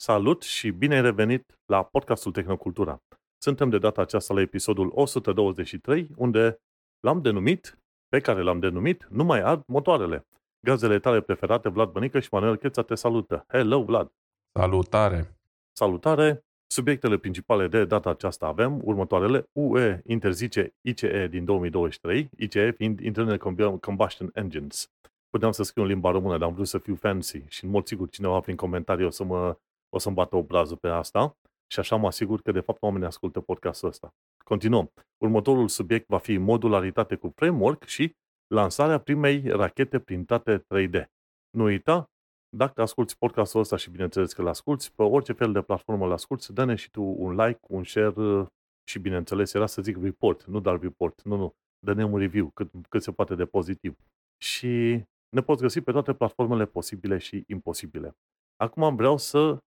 Salut și bine ai revenit la podcastul Tehnocultura. Suntem de data aceasta la episodul 123, unde l-am denumit, pe care l-am denumit, Nu mai ard motoarele. Gazele tale preferate, Vlad Bănică și Manuel Cheța te salută. Hello, Vlad! Salutare! Salutare! Subiectele principale de data aceasta avem următoarele. UE interzice ICE din 2023, ICE fiind Internal Combustion Engines. Puteam să scriu în limba română, dar am vrut să fiu fancy și în mod sigur cineva prin comentarii o să mă o să-mi bată obrazul pe asta și așa mă asigur că de fapt oamenii ascultă podcastul ăsta. Continuăm. Următorul subiect va fi modularitate cu framework și lansarea primei rachete printate 3D. Nu uita, dacă asculti podcastul ăsta și bineînțeles că îl asculti, pe orice fel de platformă îl asculti, dă-ne și tu un like, un share și bineînțeles era să zic report, nu doar report, nu, nu, dă-ne un review cât, cât se poate de pozitiv. Și ne poți găsi pe toate platformele posibile și imposibile. Acum vreau să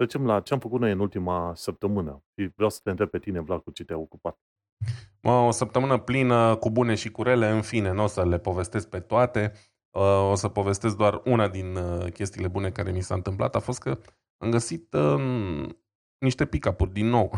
Trecem la ce am făcut noi în ultima săptămână. Și vreau să te întreb pe tine, Vlad, cu ce te-ai ocupat. Mă, o săptămână plină cu bune și cu rele, în fine, nu o să le povestesc pe toate. Uh, o să povestesc doar una din uh, chestiile bune care mi s-a întâmplat. A fost că am găsit um, niște pick-up-uri din nou.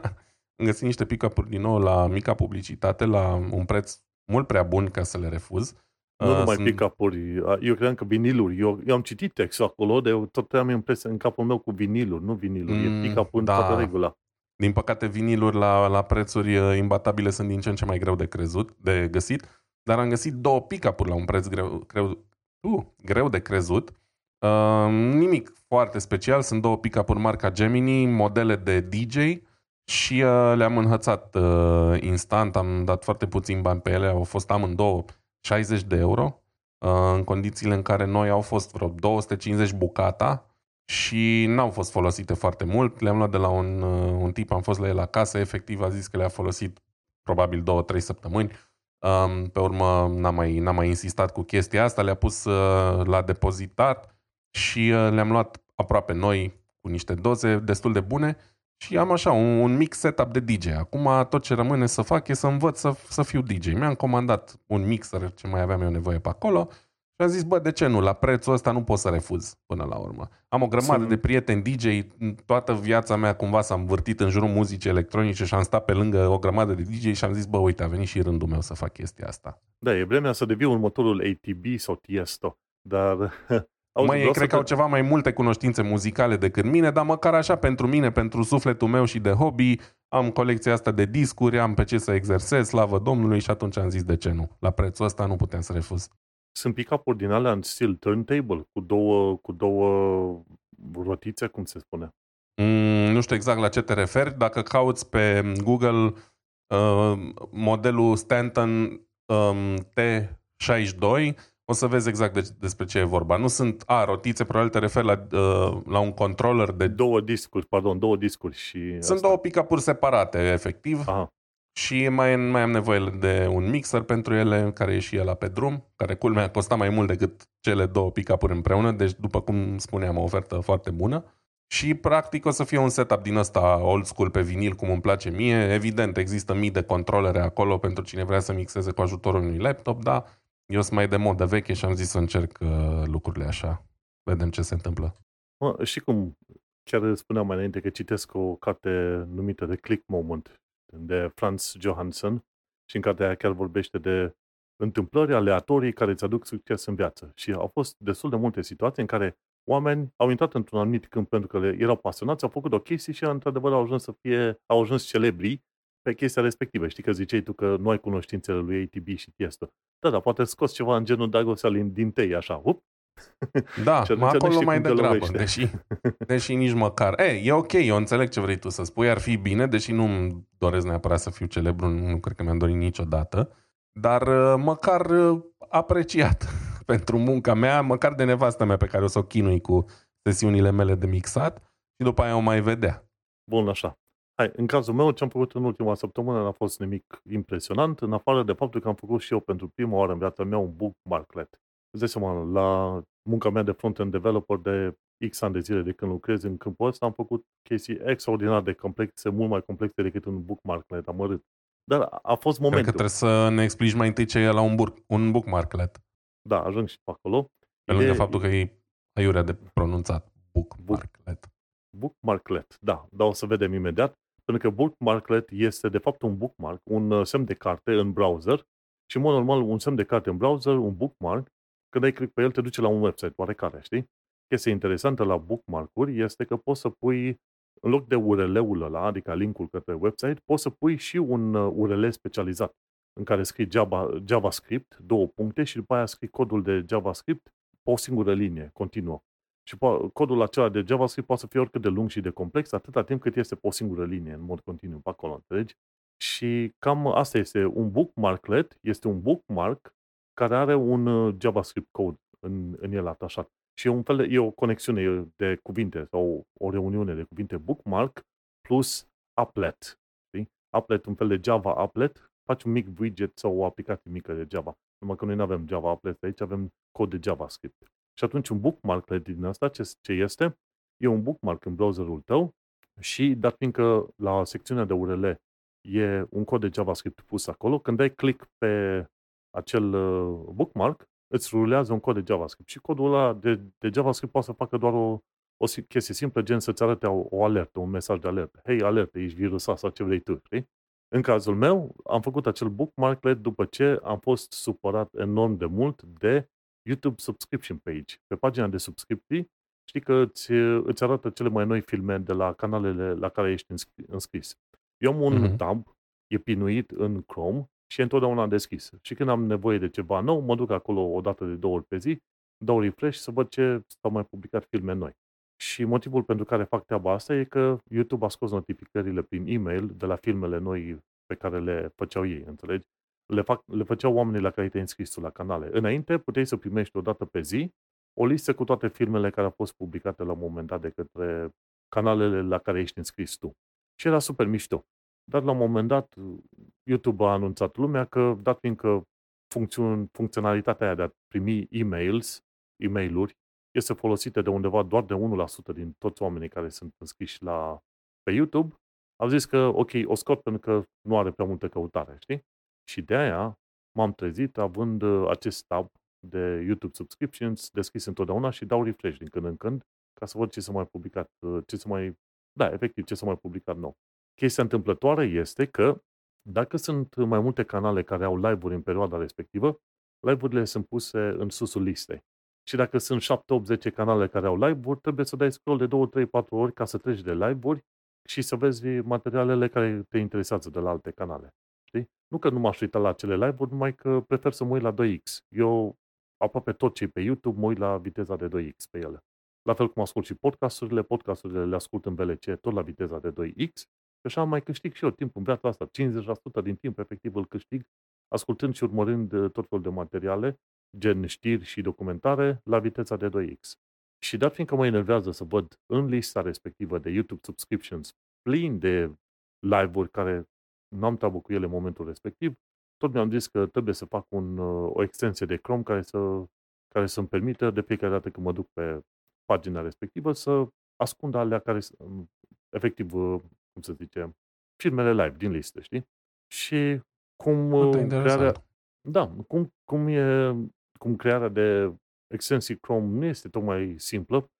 am găsit niște pick-up-uri din nou la mica publicitate, la un preț mult prea bun ca să le refuz. Nu uh, numai sunt... pick-up-uri. Eu credeam că viniluri. Eu, eu am citit textul acolo, de tot am impresia în capul meu cu viniluri, nu viniluri. Mm, e pick-up în da. toată regula. Din păcate, viniluri la, la prețuri uh, imbatabile sunt din ce în ce mai greu de crezut, de găsit, dar am găsit două pick-up-uri la un preț greu, greu, uh, greu de crezut. Uh, nimic foarte special, sunt două pick-up-uri marca Gemini, modele de DJ și uh, le-am înhățat uh, instant, am dat foarte puțin bani pe ele, au fost amândouă 60 de euro, uh, în condițiile în care noi au fost vreo 250 bucata și n-au fost folosite foarte mult. Le-am luat de la un, uh, un tip, am fost la el acasă, efectiv a zis că le-a folosit probabil 2-3 săptămâni. Um, pe urmă n-a mai, n-a mai insistat cu chestia asta, le-a pus uh, la depozitat și le-am luat aproape noi cu niște doze destul de bune și am așa un, un mic setup de DJ. Acum tot ce rămâne să fac e să învăț să, să fiu DJ. Mi-am comandat un mixer ce mai aveam eu nevoie pe acolo și am zis, bă, de ce nu? La prețul ăsta nu pot să refuz până la urmă. Am o grămadă Sunt... de prieteni DJ, toată viața mea cumva s-a învârtit în jurul muzicii electronice și am stat pe lângă o grămadă de DJ și am zis, bă, uite, a venit și rândul meu să fac chestia asta. Da, e vremea să devii următorul ATB sau Tiesto, dar Auzi, Măi, cred că au ceva mai multe cunoștințe muzicale decât mine, dar măcar așa pentru mine, pentru sufletul meu și de hobby, am colecția asta de discuri, am pe ce să exersez, slavă Domnului și atunci am zis de ce nu. La prețul ăsta nu puteam să refuz. Sunt pick-up-uri din alea în stil turntable, cu două, cu două rotițe, cum se spune? Mm, nu știu exact la ce te referi. Dacă cauți pe Google uh, modelul Stanton um, T62, o să vezi exact de, despre ce e vorba. Nu sunt, a, rotițe, probabil te referi la, uh, la un controller de... Două discuri, pardon, două discuri și... Sunt asta. două pick-up-uri separate, efectiv. Aha. Și mai, mai am nevoie de un mixer pentru ele, care e și el pe drum, care culmea costa mai mult decât cele două pick-up-uri împreună, deci după cum spuneam, o ofertă foarte bună. Și practic o să fie un setup din ăsta old school pe vinil, cum îmi place mie. Evident, există mii de controlere acolo pentru cine vrea să mixeze cu ajutorul unui laptop, dar eu sunt mai de modă veche și am zis să încerc uh, lucrurile așa. Vedem ce se întâmplă. Mă, și cum chiar spuneam mai înainte că citesc o carte numită de Click Moment de Franz Johansson și în cartea aia chiar vorbește de întâmplări aleatorii care îți aduc succes în viață. Și au fost destul de multe situații în care oameni au intrat într-un anumit câmp pentru că le erau pasionați, au făcut o chestie și într-adevăr au ajuns să fie, au ajuns celebri pe chestia respectivă. Știi că ziceai tu că nu ai cunoștințele lui ATB și Tiesto. Da, dar poate scos ceva în genul dragostea din, din tei, așa, up. Da, mă acolo mai degrabă, deși, deși nici măcar. E, e ok, eu înțeleg ce vrei tu să spui, ar fi bine, deși nu doresc neapărat să fiu celebru, nu cred că mi-am dorit niciodată, dar uh, măcar uh, apreciat pentru munca mea, măcar de nevastă mea pe care o să o chinui cu sesiunile mele de mixat și după aia o mai vedea. Bun, așa. Hai, în cazul meu, ce am făcut în ultima săptămână n-a fost nimic impresionant, în afară de faptul că am făcut și eu pentru prima oară în viața mea un bookmarklet. Îți dai seama, la munca mea de front-end developer de X ani de zile de când lucrez în câmpul ăsta, am făcut chestii extraordinar de complexe, mult mai complexe decât un bookmarklet amărât. Dar a fost momentul. Cred că trebuie să ne explici mai întâi ce e la un, bur- un bookmarklet. Da, ajung și pe acolo. Pe lângă e... faptul că e aiurea de pronunțat bookmarklet. Bookmarklet, da, dar o să vedem imediat, pentru că bookmarklet este de fapt un bookmark, un uh, semn de carte în browser și, în mod normal, un semn de carte în browser, un bookmark, când ai click pe el, te duce la un website oarecare, știi? Chestia interesantă la bookmark-uri este că poți să pui, în loc de URL-ul ăla, adică linkul către website, poți să pui și un URL uh, specializat în care scrii Java, JavaScript, două puncte și după aia scrii codul de JavaScript pe o singură linie, continuă. Și codul acela de JavaScript poate să fie oricât de lung și de complex, atâta timp cât este pe o singură linie, în mod continuu, pe acolo, înțelegi? Și cam asta este un bookmarklet, este un bookmark care are un uh, JavaScript code în, în el atașat. Și e un fel de, e o conexiune de cuvinte sau o reuniune de cuvinte bookmark plus applet. Știi? Applet, un fel de Java applet, faci un mic widget sau o aplicație mică de Java. Numai că noi nu avem Java applet aici, avem cod de JavaScript. Și atunci un bookmark din asta, ce, ce este? E un bookmark în browserul tău și, dat fiindcă la secțiunea de URL e un cod de JavaScript pus acolo, când dai click pe acel uh, bookmark, îți rulează un cod de JavaScript. Și codul ăla de, de JavaScript poate să facă doar o, o chestie simplă, gen să-ți arate o, o alertă, un mesaj de alertă. Hei, alertă, ești virusat sau ce vrei tu, știi? În cazul meu, am făcut acel bookmarklet după ce am fost supărat enorm de mult de YouTube subscription page. Pe pagina de subscripții, știi că îți, îți arată cele mai noi filme de la canalele la care ești înscris. Eu am un uh-huh. tab, e pinuit în Chrome și e întotdeauna deschis. Și când am nevoie de ceva nou, mă duc acolo o dată de două ori pe zi, dau refresh să văd ce s-au mai publicat filme noi. Și motivul pentru care fac treaba asta e că YouTube a scos notificările prin e-mail de la filmele noi pe care le făceau ei, înțelegi? Le, fac, le făceau oamenii la care te-ai înscris la canale. Înainte puteai să primești o dată pe zi o listă cu toate filmele care au fost publicate la un moment dat de către canalele la care ești înscris tu. Și era super mișto. Dar la un moment dat, YouTube a anunțat lumea că, dat fiindcă funcțion, funcționalitatea aia de a primi e-mails, e-mail-uri, este folosită de undeva doar de 1% din toți oamenii care sunt înscriși la, pe YouTube, au zis că, ok, o scot pentru că nu are prea multă căutare, știi? Și de aia m-am trezit având uh, acest tab de YouTube subscriptions deschis întotdeauna și dau refresh din când în când ca să văd ce s-a mai publicat, uh, ce s-a mai, da, efectiv, ce s-a mai publicat nou. Chestia întâmplătoare este că dacă sunt mai multe canale care au live-uri în perioada respectivă, live-urile sunt puse în susul listei. Și dacă sunt 7, 8, 10 canale care au live-uri, trebuie să dai scroll de 2, 3, 4 ori ca să treci de live-uri și să vezi materialele care te interesează de la alte canale. Știi? Nu că nu m-aș uita la acele live-uri, numai că prefer să mă uit la 2X. Eu aproape tot ce pe YouTube mă uit la viteza de 2X pe ele. La fel cum ascult și podcasturile, podcasturile le ascult în VLC tot la viteza de 2X și așa mai câștig și eu timp în viața asta. 50% din timp efectiv îl câștig ascultând și urmărind uh, tot felul de materiale, gen știri și documentare, la viteza de 2X. Și dat fiindcă mă enervează să văd în lista respectivă de YouTube subscriptions plin de live-uri care nu am treabă cu ele în momentul respectiv, tot mi-am zis că trebuie să fac un, uh, o extensie de Chrome care, să, care să-mi permită de fiecare dată când mă duc pe pagina respectivă să ascund alea care, um, efectiv, uh, cum să zice, filmele live din listă, știi? Și cum uh, crearea, da, cum, cum, e, cum crearea de extensii Chrome nu este tocmai simplă,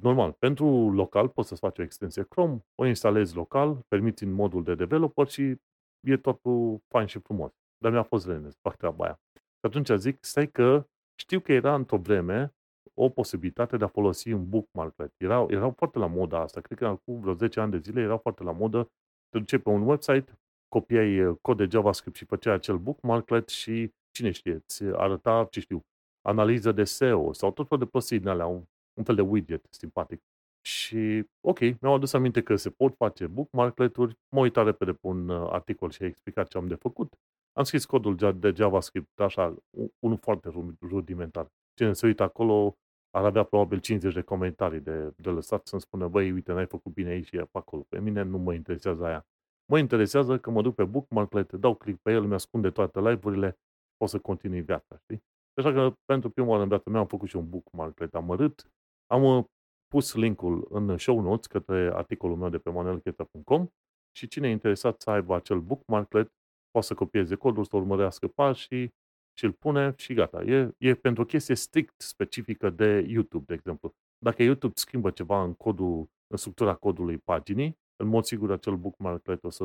normal, pentru local poți să faci o extensie Chrome, o instalezi local, permiți în modul de developer și e totul fain și frumos. Dar mi-a fost lene să fac treaba aia. Și atunci zic, stai că știu că era într-o vreme o posibilitate de a folosi un bookmarklet. Erau, erau foarte la moda asta. Cred că acum vreo 10 ani de zile erau foarte la modă. Te duceai pe un website, copiai uh, cod de JavaScript și făceai acel bookmarklet și cine știe, îți arăta, ce știu, analiză de SEO sau tot felul de prostii din alea, un, un fel de widget simpatic. Și, ok, mi-am adus aminte că se pot face bookmarklet-uri, mă uitam repede pe un uh, articol și a explicat ce am de făcut. Am scris codul de JavaScript, așa, unul foarte rudimentar. Cine se uită acolo ar avea probabil 50 de comentarii de, de lăsat să-mi spună, băi, uite, n-ai făcut bine aici și pe acolo. Pe mine nu mă interesează aia. Mă interesează că mă duc pe bookmarklet, dau click pe el, mi-ascunde toate live-urile, pot să continui viața, știi? Așa că pentru prima oară în viața mea am făcut și un bookmarklet amărât. Am uh, pus linkul în show notes către articolul meu de pe manuelcheta.com și cine e interesat să aibă acel bookmarklet poate să copieze codul, să urmărească pașii și îl pune și gata. E, e pentru o chestie strict specifică de YouTube, de exemplu. Dacă YouTube schimbă ceva în codul structura codului paginii, în mod sigur acel bookmarklet o să,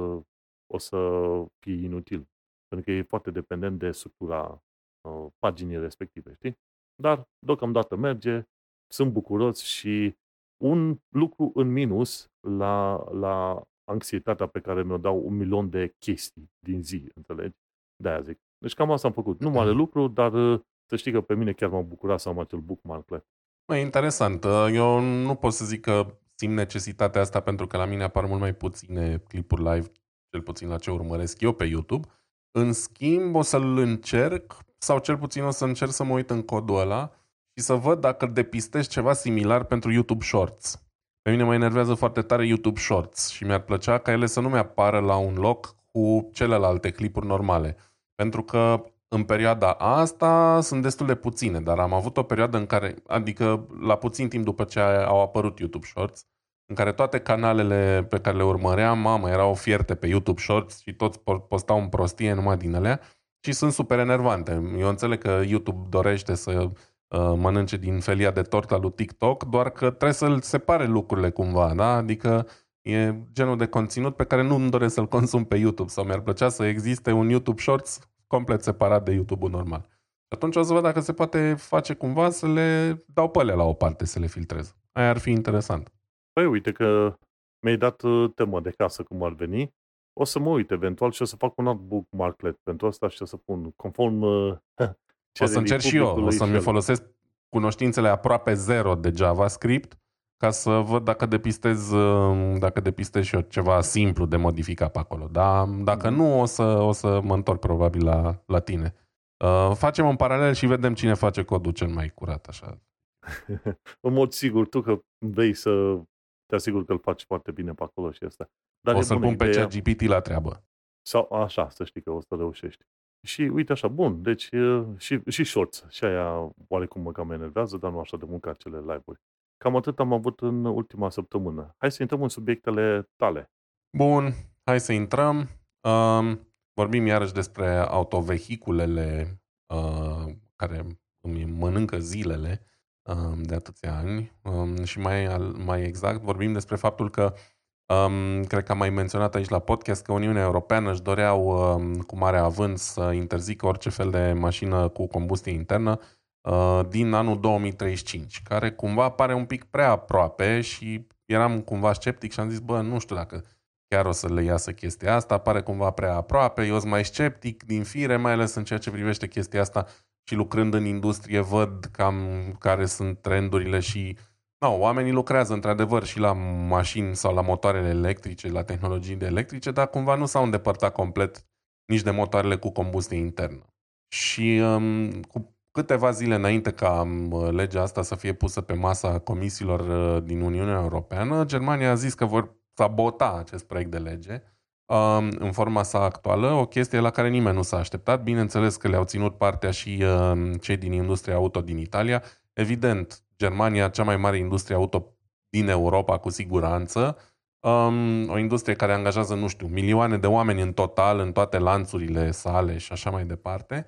o să fie inutil. Pentru că e foarte dependent de structura uh, paginii respective, știi? Dar deocamdată merge, sunt bucuros și un lucru în minus la, la anxietatea pe care mi-o dau un milion de chestii din zi, înțelegi? De-aia zic. Deci cam asta am făcut. Nu mare lucru, dar uh, să știi că pe mine chiar m-a bucurat să am acel bookmarklet. Mai interesant. Uh, eu nu pot să zic că simt necesitatea asta pentru că la mine apar mult mai puține clipuri live, cel puțin la ce urmăresc eu pe YouTube. În schimb, o să-l încerc sau cel puțin o să încerc să mă uit în codul ăla și să văd dacă depistez ceva similar pentru YouTube Shorts. Pe mine mă enervează foarte tare YouTube Shorts și mi-ar plăcea ca ele să nu mi-apară la un loc cu celelalte clipuri normale. Pentru că în perioada asta sunt destul de puține, dar am avut o perioadă în care, adică la puțin timp după ce au apărut YouTube Shorts, în care toate canalele pe care le urmăream, mamă, erau fierte pe YouTube Shorts și toți postau în prostie numai din alea și sunt super enervante. Eu înțeleg că YouTube dorește să uh, mănânce din felia de tort al lui TikTok, doar că trebuie să-l separe lucrurile cumva, da? Adică e genul de conținut pe care nu îmi doresc să-l consum pe YouTube sau mi-ar plăcea să existe un YouTube Shorts complet separat de YouTube-ul normal. Și atunci o să văd dacă se poate face cumva să le dau pe la o parte, să le filtrez. Aia ar fi interesant. Păi uite că mi-ai dat uh, temă de casă cum ar veni. O să mă uit eventual și o să fac un alt bookmarklet pentru asta și o să pun conform uh, O să încerc și eu, o să-mi folosesc cunoștințele aproape zero de JavaScript ca să văd dacă depistez, uh, dacă depistez și eu ceva simplu de modificat pe acolo. Dar dacă mhm. nu, o să, o să mă întorc probabil la, la tine. Uh, facem în paralel și vedem cine face codul cel mai curat, așa. în mod sigur, tu că vei să te asigur că îl faci foarte bine pe acolo și asta. Dar o să-l pun pe chat GPT la treabă. Sau așa, să știi că o să reușești. Și uite așa, bun, deci și, și shorts, și aia oarecum mă cam enervează, dar nu așa de mult ca acele live-uri. Cam atât am avut în ultima săptămână. Hai să intrăm în subiectele tale. Bun, hai să intrăm. Um, vorbim iarăși despre autovehiculele uh, care îmi mănâncă zilele um, de atâția ani um, și mai, mai exact vorbim despre faptul că Um, cred că am mai menționat aici la podcast că Uniunea Europeană își doreau um, cu mare avânt să interzică orice fel de mașină cu combustie internă uh, din anul 2035, care cumva pare un pic prea aproape și eram cumva sceptic și am zis, bă, nu știu dacă chiar o să le iasă chestia asta, pare cumva prea aproape, eu sunt mai sceptic din fire, mai ales în ceea ce privește chestia asta și lucrând în industrie văd cam care sunt trendurile și No, oamenii lucrează într-adevăr și la mașini sau la motoarele electrice, la tehnologii de electrice, dar cumva nu s-au îndepărtat complet nici de motoarele cu combustie internă. Și um, cu câteva zile înainte ca um, legea asta să fie pusă pe masa comisiilor uh, din Uniunea Europeană, Germania a zis că vor sabota acest proiect de lege um, în forma sa actuală, o chestie la care nimeni nu s-a așteptat. Bineînțeles că le-au ținut partea și uh, cei din industria auto din Italia. Evident, Germania, cea mai mare industrie auto din Europa, cu siguranță. Um, o industrie care angajează, nu știu, milioane de oameni în total, în toate lanțurile sale și așa mai departe.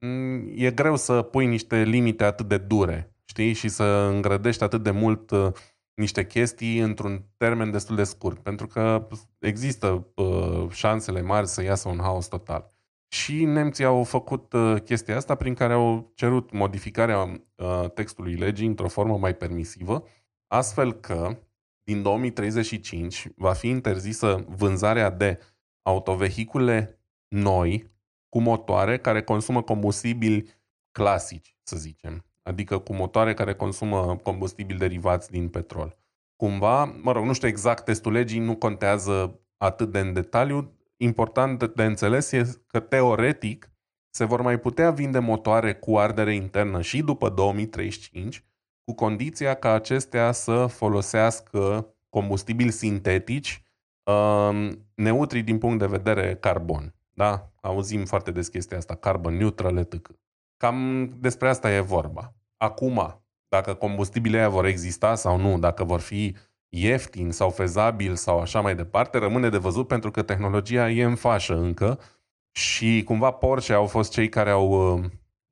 Mm, e greu să pui niște limite atât de dure, știi, și să îngrădești atât de mult uh, niște chestii într-un termen destul de scurt, pentru că există uh, șansele mari să iasă un haos total. Și nemții au făcut uh, chestia asta prin care au cerut modificarea uh, textului legii într-o formă mai permisivă, astfel că din 2035 va fi interzisă vânzarea de autovehicule noi cu motoare care consumă combustibili clasici, să zicem, adică cu motoare care consumă combustibili derivați din petrol. Cumva, mă rog, nu știu exact testul legii, nu contează atât de în detaliu, important de înțeles este că teoretic se vor mai putea vinde motoare cu ardere internă și după 2035, cu condiția ca acestea să folosească combustibili sintetici um, neutri din punct de vedere carbon. Da? Auzim foarte des chestia asta, carbon neutral, etc. Cam despre asta e vorba. Acum, dacă combustibilii vor exista sau nu, dacă vor fi ieftin sau fezabil sau așa mai departe, rămâne de văzut pentru că tehnologia e în fașă încă și cumva Porsche au fost cei care au uh,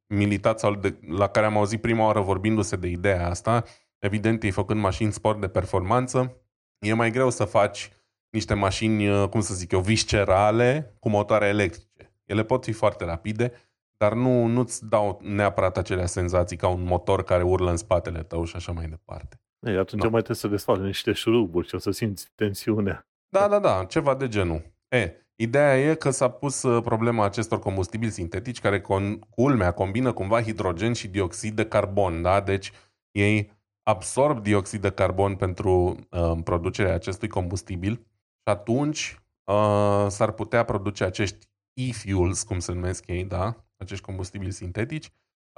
militat sau de, la care am auzit prima oară vorbindu-se de ideea asta, evident ei făcând mașini sport de performanță E mai greu să faci niște mașini, uh, cum să zic eu, viscerale cu motoare electrice. Ele pot fi foarte rapide, dar nu, nu-ți dau neapărat acelea senzații ca un motor care urlă în spatele tău și așa mai departe. Ei, atunci da. mai trebuie să desfaci niște șuruburi și o să simți tensiunea. Da, da, da, ceva de genul. E, ideea e că s-a pus uh, problema acestor combustibili sintetici care, con, culmea, combină cumva hidrogen și dioxid de carbon, da? Deci ei absorb dioxid de carbon pentru uh, producerea acestui combustibil și atunci uh, s-ar putea produce acești e-fuels, cum se numesc ei, da? acești combustibili sintetici,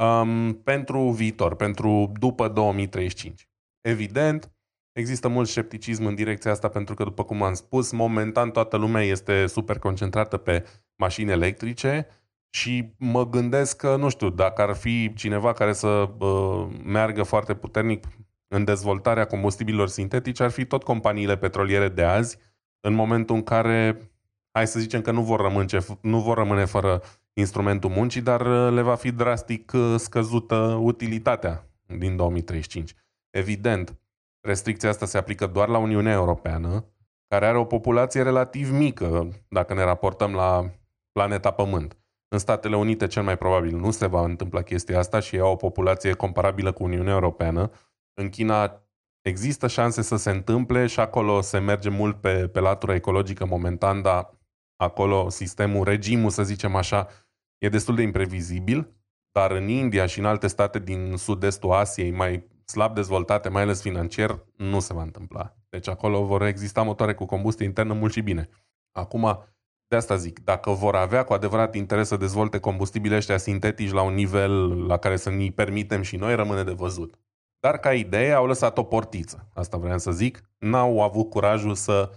um, pentru viitor, pentru după 2035. Evident, există mult scepticism în direcția asta pentru că, după cum am spus, momentan toată lumea este super concentrată pe mașini electrice și mă gândesc că, nu știu, dacă ar fi cineva care să uh, meargă foarte puternic în dezvoltarea combustibililor sintetici, ar fi tot companiile petroliere de azi, în momentul în care, hai să zicem că nu vor rămâne, nu vor rămâne fără instrumentul muncii, dar uh, le va fi drastic uh, scăzută utilitatea din 2035. Evident, restricția asta se aplică doar la Uniunea Europeană, care are o populație relativ mică dacă ne raportăm la planeta Pământ. În Statele Unite cel mai probabil nu se va întâmpla chestia asta și au o populație comparabilă cu Uniunea Europeană. În China există șanse să se întâmple și acolo se merge mult pe, pe latura ecologică momentan, dar acolo sistemul, regimul, să zicem așa, e destul de imprevizibil, dar în India și în alte state din sud-estul Asiei, mai slab dezvoltate, mai ales financiar, nu se va întâmpla. Deci acolo vor exista motoare cu combustie internă mult și bine. Acum, de asta zic, dacă vor avea cu adevărat interes să dezvolte combustibile ăștia sintetici la un nivel la care să ni permitem și noi, rămâne de văzut. Dar ca idee au lăsat o portiță. Asta vreau să zic. N-au avut curajul să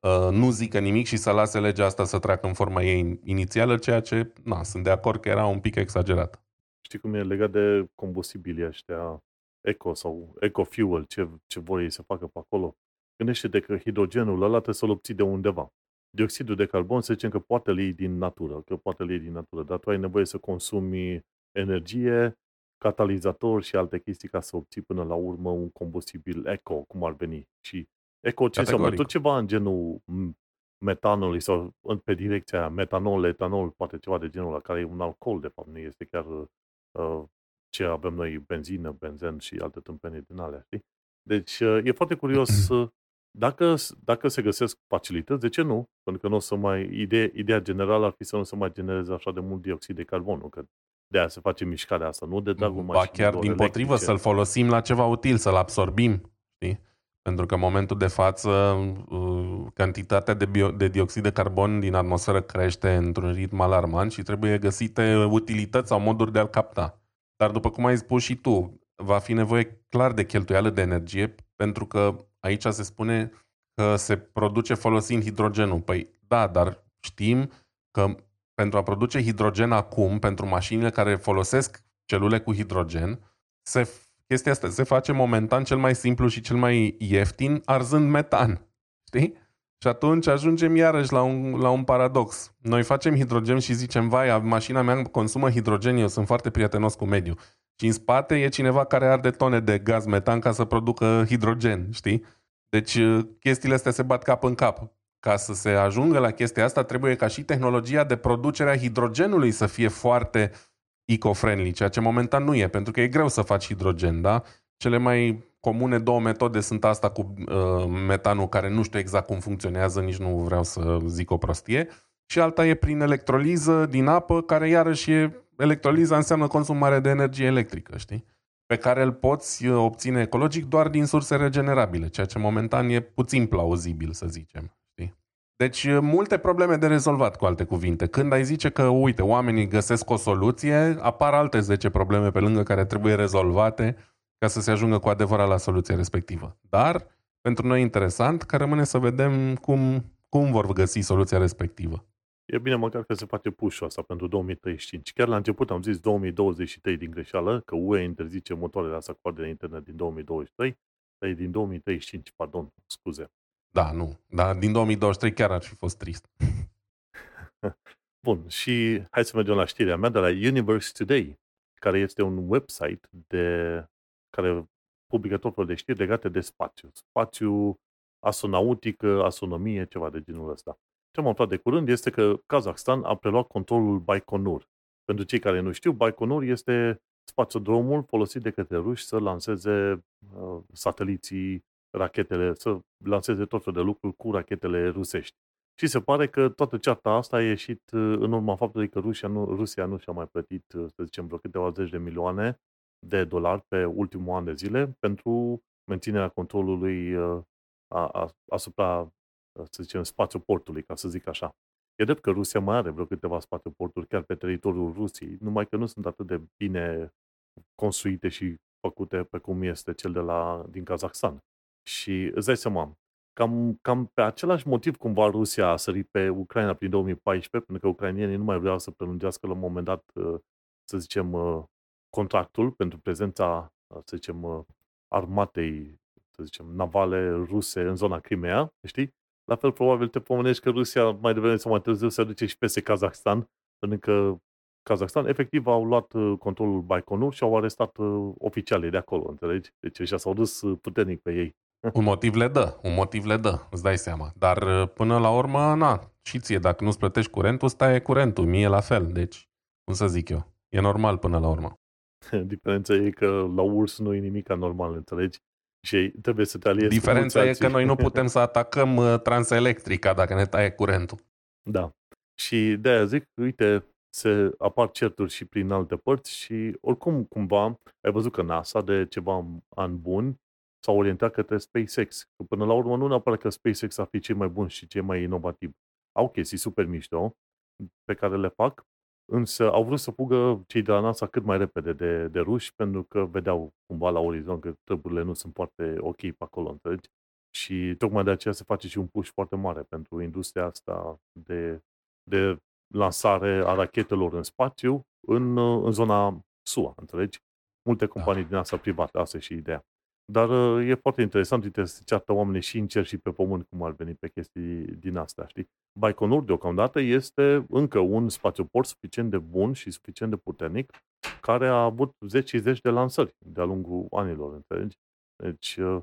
uh, nu zică nimic și să lase legea asta să treacă în forma ei inițială, ceea ce, na, sunt de acord că era un pic exagerat. Știi cum e legat de combustibilii ăștia eco sau eco-fuel, ce, ce vor ei să facă pe acolo? Gândește-te că hidrogenul ăla trebuie să-l obții de undeva. Dioxidul de carbon să zicem că poate lei din natură, că poate lei din natură, dar tu ai nevoie să consumi energie, catalizator și alte chestii ca să obții până la urmă un combustibil eco, cum ar veni. Și eco ce înseamnă? Tot ceva în genul metanului sau pe direcția aia, metanol, etanol, poate ceva de genul la care e un alcool, de fapt, nu este chiar uh, ce avem noi, benzină, benzen și alte tâmpenii din alea, știi? Deci uh, e foarte curios uh, dacă, dacă se găsesc facilități, de ce nu? Pentru că nu o să mai, ideea, ideea generală ar fi să nu se mai genereze așa de mult dioxid de carbon, că de aia se face mișcarea asta, nu de dragul Ba chiar din potrivă, să-l folosim la ceva util, să-l absorbim, știi? Pentru că în momentul de față uh, cantitatea de, bio, de dioxid de carbon din atmosferă crește într-un ritm alarmant și trebuie găsite utilități sau moduri de a-l capta. Dar după cum ai spus și tu, va fi nevoie clar de cheltuială de energie pentru că aici se spune că se produce folosind hidrogenul. Păi da, dar știm că pentru a produce hidrogen acum, pentru mașinile care folosesc celule cu hidrogen, se, chestia asta se face momentan cel mai simplu și cel mai ieftin arzând metan. Știi? Și atunci ajungem iarăși la un, la un paradox. Noi facem hidrogen și zicem, vai, mașina mea consumă hidrogen, eu sunt foarte prietenos cu mediul. Și în spate e cineva care arde tone de gaz metan ca să producă hidrogen, știi? Deci chestiile astea se bat cap în cap. Ca să se ajungă la chestia asta, trebuie ca și tehnologia de producere a hidrogenului să fie foarte eco-friendly, ceea ce momentan nu e, pentru că e greu să faci hidrogen, da? Cele mai comune două metode sunt asta cu uh, metanul, care nu știu exact cum funcționează, nici nu vreau să zic o prostie, și alta e prin electroliză din apă, care iarăși e, electroliza înseamnă consumare de energie electrică, știi? Pe care îl poți uh, obține ecologic doar din surse regenerabile, ceea ce momentan e puțin plauzibil, să zicem. Știi? Deci uh, multe probleme de rezolvat, cu alte cuvinte. Când ai zice că, uite, oamenii găsesc o soluție, apar alte 10 probleme pe lângă care trebuie rezolvate, ca să se ajungă cu adevărat la soluția respectivă. Dar, pentru noi interesant, că rămâne să vedem cum, cum vor găsi soluția respectivă. E bine măcar că se face push asta pentru 2035. Chiar la început am zis 2023 din greșeală, că UE interzice motoarele astea cu de internet din 2023, dar e din 2035, pardon, scuze. Da, nu. Dar din 2023 chiar ar fi fost trist. Bun, și hai să mergem la știrea mea de la Universe Today, care este un website de care publică tot felul de știri legate de spațiu. Spațiu astronautică, astronomie, ceva de genul ăsta. Ce am aflat de curând este că Kazakhstan a preluat controlul Baikonur. Pentru cei care nu știu, Baikonur este spațiodromul folosit de către ruși să lanseze uh, sateliții, rachetele, să lanseze tot felul de lucruri cu rachetele rusești. Și se pare că toată cearta asta a ieșit uh, în urma faptului că Rusia nu, Rusia nu și-a mai plătit, uh, să zicem, vreo câteva zeci de milioane de dolari pe ultimul an de zile pentru menținerea controlului uh, a, a, asupra, să zicem, spațiul portului, ca să zic așa. E drept că Rusia mai are vreo câteva porturi chiar pe teritoriul Rusiei, numai că nu sunt atât de bine construite și făcute pe cum este cel de la, din Kazakhstan. Și îți dai seama, cam, cam pe același motiv cumva Rusia a sărit pe Ucraina prin 2014, pentru că ucrainienii nu mai vreau să prelungească la un moment dat, uh, să zicem, uh, contractul pentru prezența, uh, să zicem, armatei, să zicem, navale ruse în zona Crimea, știi? La fel, probabil te pomenești că Rusia mai devreme sau mai târziu se duce și peste Kazakhstan, pentru că Kazakhstan efectiv au luat controlul Baikonur și au arestat oficialii de acolo, înțelegi? Deci ăștia s-au dus puternic pe ei. Un motiv le dă, un motiv le dă, îți dai seama. Dar uh, până la urmă, na, și ție, dacă nu-ți plătești curentul, stai curentul, mie la fel. Deci, cum să zic eu, e normal până la urmă. Diferența e că la urs nu e nimic anormal, înțelegi? Și trebuie să te aliezi Diferența e că noi nu putem să atacăm uh, transelectrica dacă ne taie curentul. Da. Și de aia zic, uite, se apar certuri și prin alte părți și oricum cumva ai văzut că NASA de ceva ani buni s-a orientat către SpaceX. Până la urmă, nu neapărat că SpaceX ar fi cei mai buni și cei mai inovativi. Au chestii super mișto pe care le fac, însă au vrut să fugă cei de la NASA cât mai repede de, de ruși, pentru că vedeau cumva la orizont că treburile nu sunt foarte ok pe acolo, înțelegi? Și tocmai de aceea se face și un push foarte mare pentru industria asta de, de lansare a rachetelor în spațiu în, în zona SUA, înțelegi? Multe companii da. din asta private, asta e și ideea. Dar uh, e foarte interesant, uite, se ceartă oamenii și în cer și pe pământ, cum ar veni pe chestii din astea, știi? Baikonur, deocamdată, este încă un spațioport suficient de bun și suficient de puternic, care a avut zeci și zeci de lansări de-a lungul anilor, înțelegi? Deci, uh,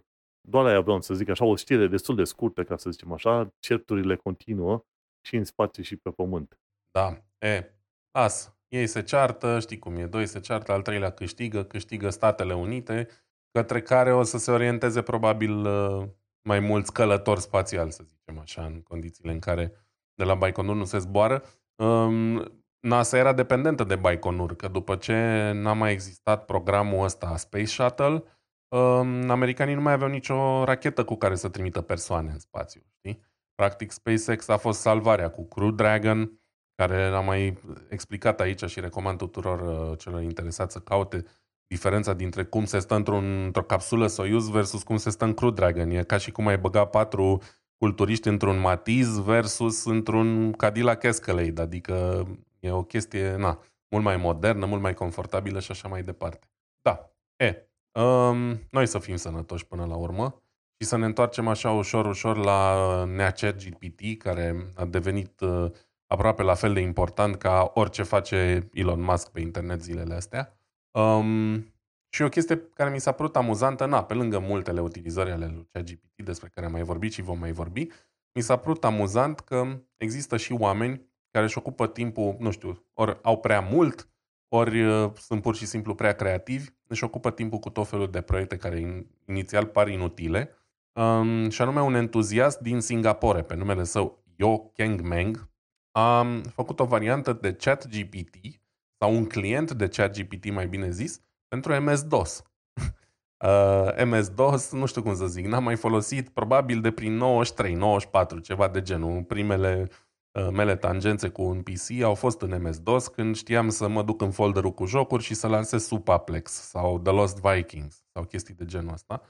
doar aia vreau să zic așa, o știre destul de scurtă, ca să zicem așa, certurile continuă și în spațiu și pe pământ. Da, e, las, ei se ceartă, știi cum e, doi se ceartă, al treilea câștigă, câștigă Statele Unite, către care o să se orienteze probabil uh, mai mulți călători spațiali, să zicem așa, în condițiile în care de la Baikonur nu se zboară. Um, NASA era dependentă de Baikonur, că după ce n-a mai existat programul ăsta Space Shuttle, um, americanii nu mai aveau nicio rachetă cu care să trimită persoane în spațiu. Știi? Practic, SpaceX a fost salvarea cu Crew Dragon, care am mai explicat aici și recomand tuturor uh, celor interesați să caute diferența dintre cum se stă într-un, într-o capsulă Soyuz versus cum se stă în Crew Dragon. E ca și cum ai băga patru culturiști într-un Matiz versus într-un Cadillac Escalade. Adică e o chestie, na, mult mai modernă, mult mai confortabilă și așa mai departe. Da, e, um, noi să fim sănătoși până la urmă și să ne întoarcem așa ușor, ușor la NeaChat GPT, care a devenit uh, aproape la fel de important ca orice face Elon Musk pe internet zilele astea. Um, și o chestie care mi s-a părut amuzantă, na, pe lângă multele utilizări ale lui ChatGPT despre care am mai vorbit și vom mai vorbi, mi s-a părut amuzant că există și oameni care își ocupă timpul, nu știu, ori au prea mult, ori uh, sunt pur și simplu prea creativi, își ocupă timpul cu tot felul de proiecte care inițial par inutile, um, și anume un entuziast din Singapore, pe numele său Yo Keng Meng, a făcut o variantă de ChatGPT sau un client de chat GPT, mai bine zis, pentru MS-DOS. uh, MS-DOS, nu știu cum să zic, n-am mai folosit probabil de prin 93, 94, ceva de genul. Primele uh, mele tangențe cu un PC au fost în MS-DOS când știam să mă duc în folderul cu jocuri și să lansez Supaplex sau The Lost Vikings sau chestii de genul ăsta.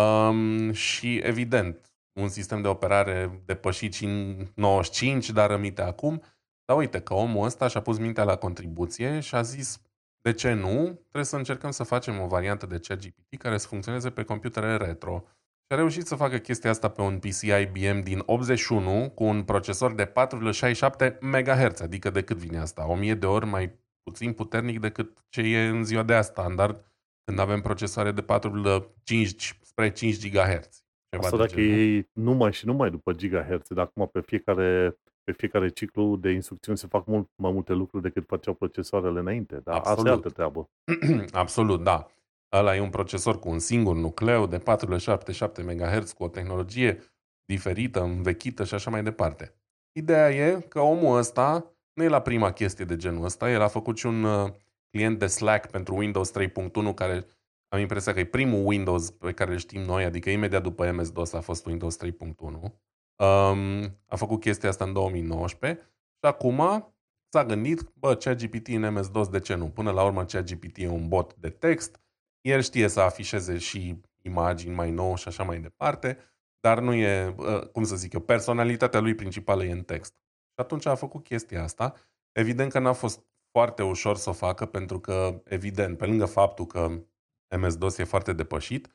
Um, și evident, un sistem de operare depășit și în 95, dar rămite acum. Dar uite că omul ăsta și-a pus mintea la contribuție și a zis de ce nu, trebuie să încercăm să facem o variantă de ChatGPT care să funcționeze pe computere retro. Și a reușit să facă chestia asta pe un PC IBM din 81 cu un procesor de 4,67 MHz, adică de cât vine asta? 1000 de ori mai puțin puternic decât ce e în ziua de azi standard, când avem procesoare de 4,5 spre 5 GHz. Ceva Asta de dacă genul. ei numai și numai după gigahertz, dar acum pe fiecare, pe fiecare ciclu de instrucțiuni se fac mult mai multe lucruri decât făceau procesoarele înainte. Dar asta e Absolut. altă treabă. Absolut, da. Ăla e un procesor cu un singur nucleu de 477 MHz cu o tehnologie diferită, învechită și așa mai departe. Ideea e că omul ăsta nu e la prima chestie de genul ăsta, el a făcut și un uh, client de Slack pentru Windows 3.1 care am impresia că e primul Windows pe care îl știm noi, adică imediat după MS-DOS a fost Windows 3.1. Um, a făcut chestia asta în 2019 și acum s-a gândit, bă, ChatGPT în MS-DOS, de ce nu? Până la urmă ChatGPT e un bot de text, el știe să afișeze și imagini mai nou și așa mai departe, dar nu e, uh, cum să zic eu, personalitatea lui principală e în text. Și atunci a făcut chestia asta. Evident că n-a fost foarte ușor să o facă, pentru că, evident, pe lângă faptul că MS-DOS e foarte depășit,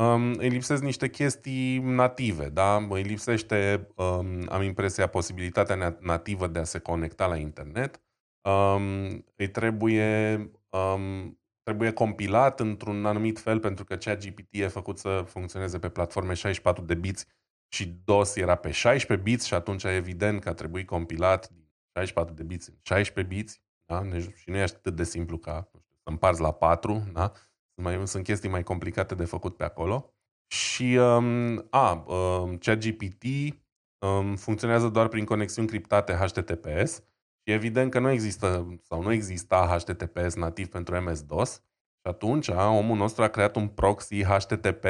um, îi lipsesc niște chestii native, da? Îi lipsește, um, am impresia, posibilitatea nativă de a se conecta la internet. Um, îi trebuie, um, trebuie compilat într-un anumit fel, pentru că ChatGPT e făcut să funcționeze pe platforme 64 de biți și DOS era pe 16 biți și atunci evident că a trebuit compilat din 64 de biți în 16 biți, da? și nu e atât de simplu ca nu știu, să împarți la 4, da? Mai, sunt chestii mai complicate de făcut pe acolo. Și, um, a, um, ChatGPT um, funcționează doar prin conexiuni criptate HTTPS și evident că nu există sau nu exista HTTPS nativ pentru MS-DOS și atunci omul nostru a creat un proxy HTTP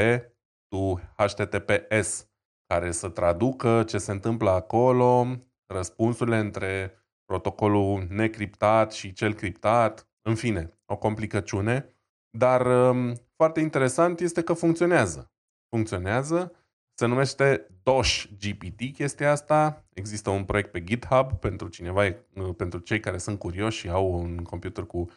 to HTTPS care să traducă ce se întâmplă acolo, răspunsurile între protocolul necriptat și cel criptat, în fine, o complicăciune dar um, foarte interesant este că funcționează. Funcționează, se numește Dosh GPT chestia asta. Există un proiect pe GitHub pentru cineva, uh, pentru cei care sunt curioși și au un computer cu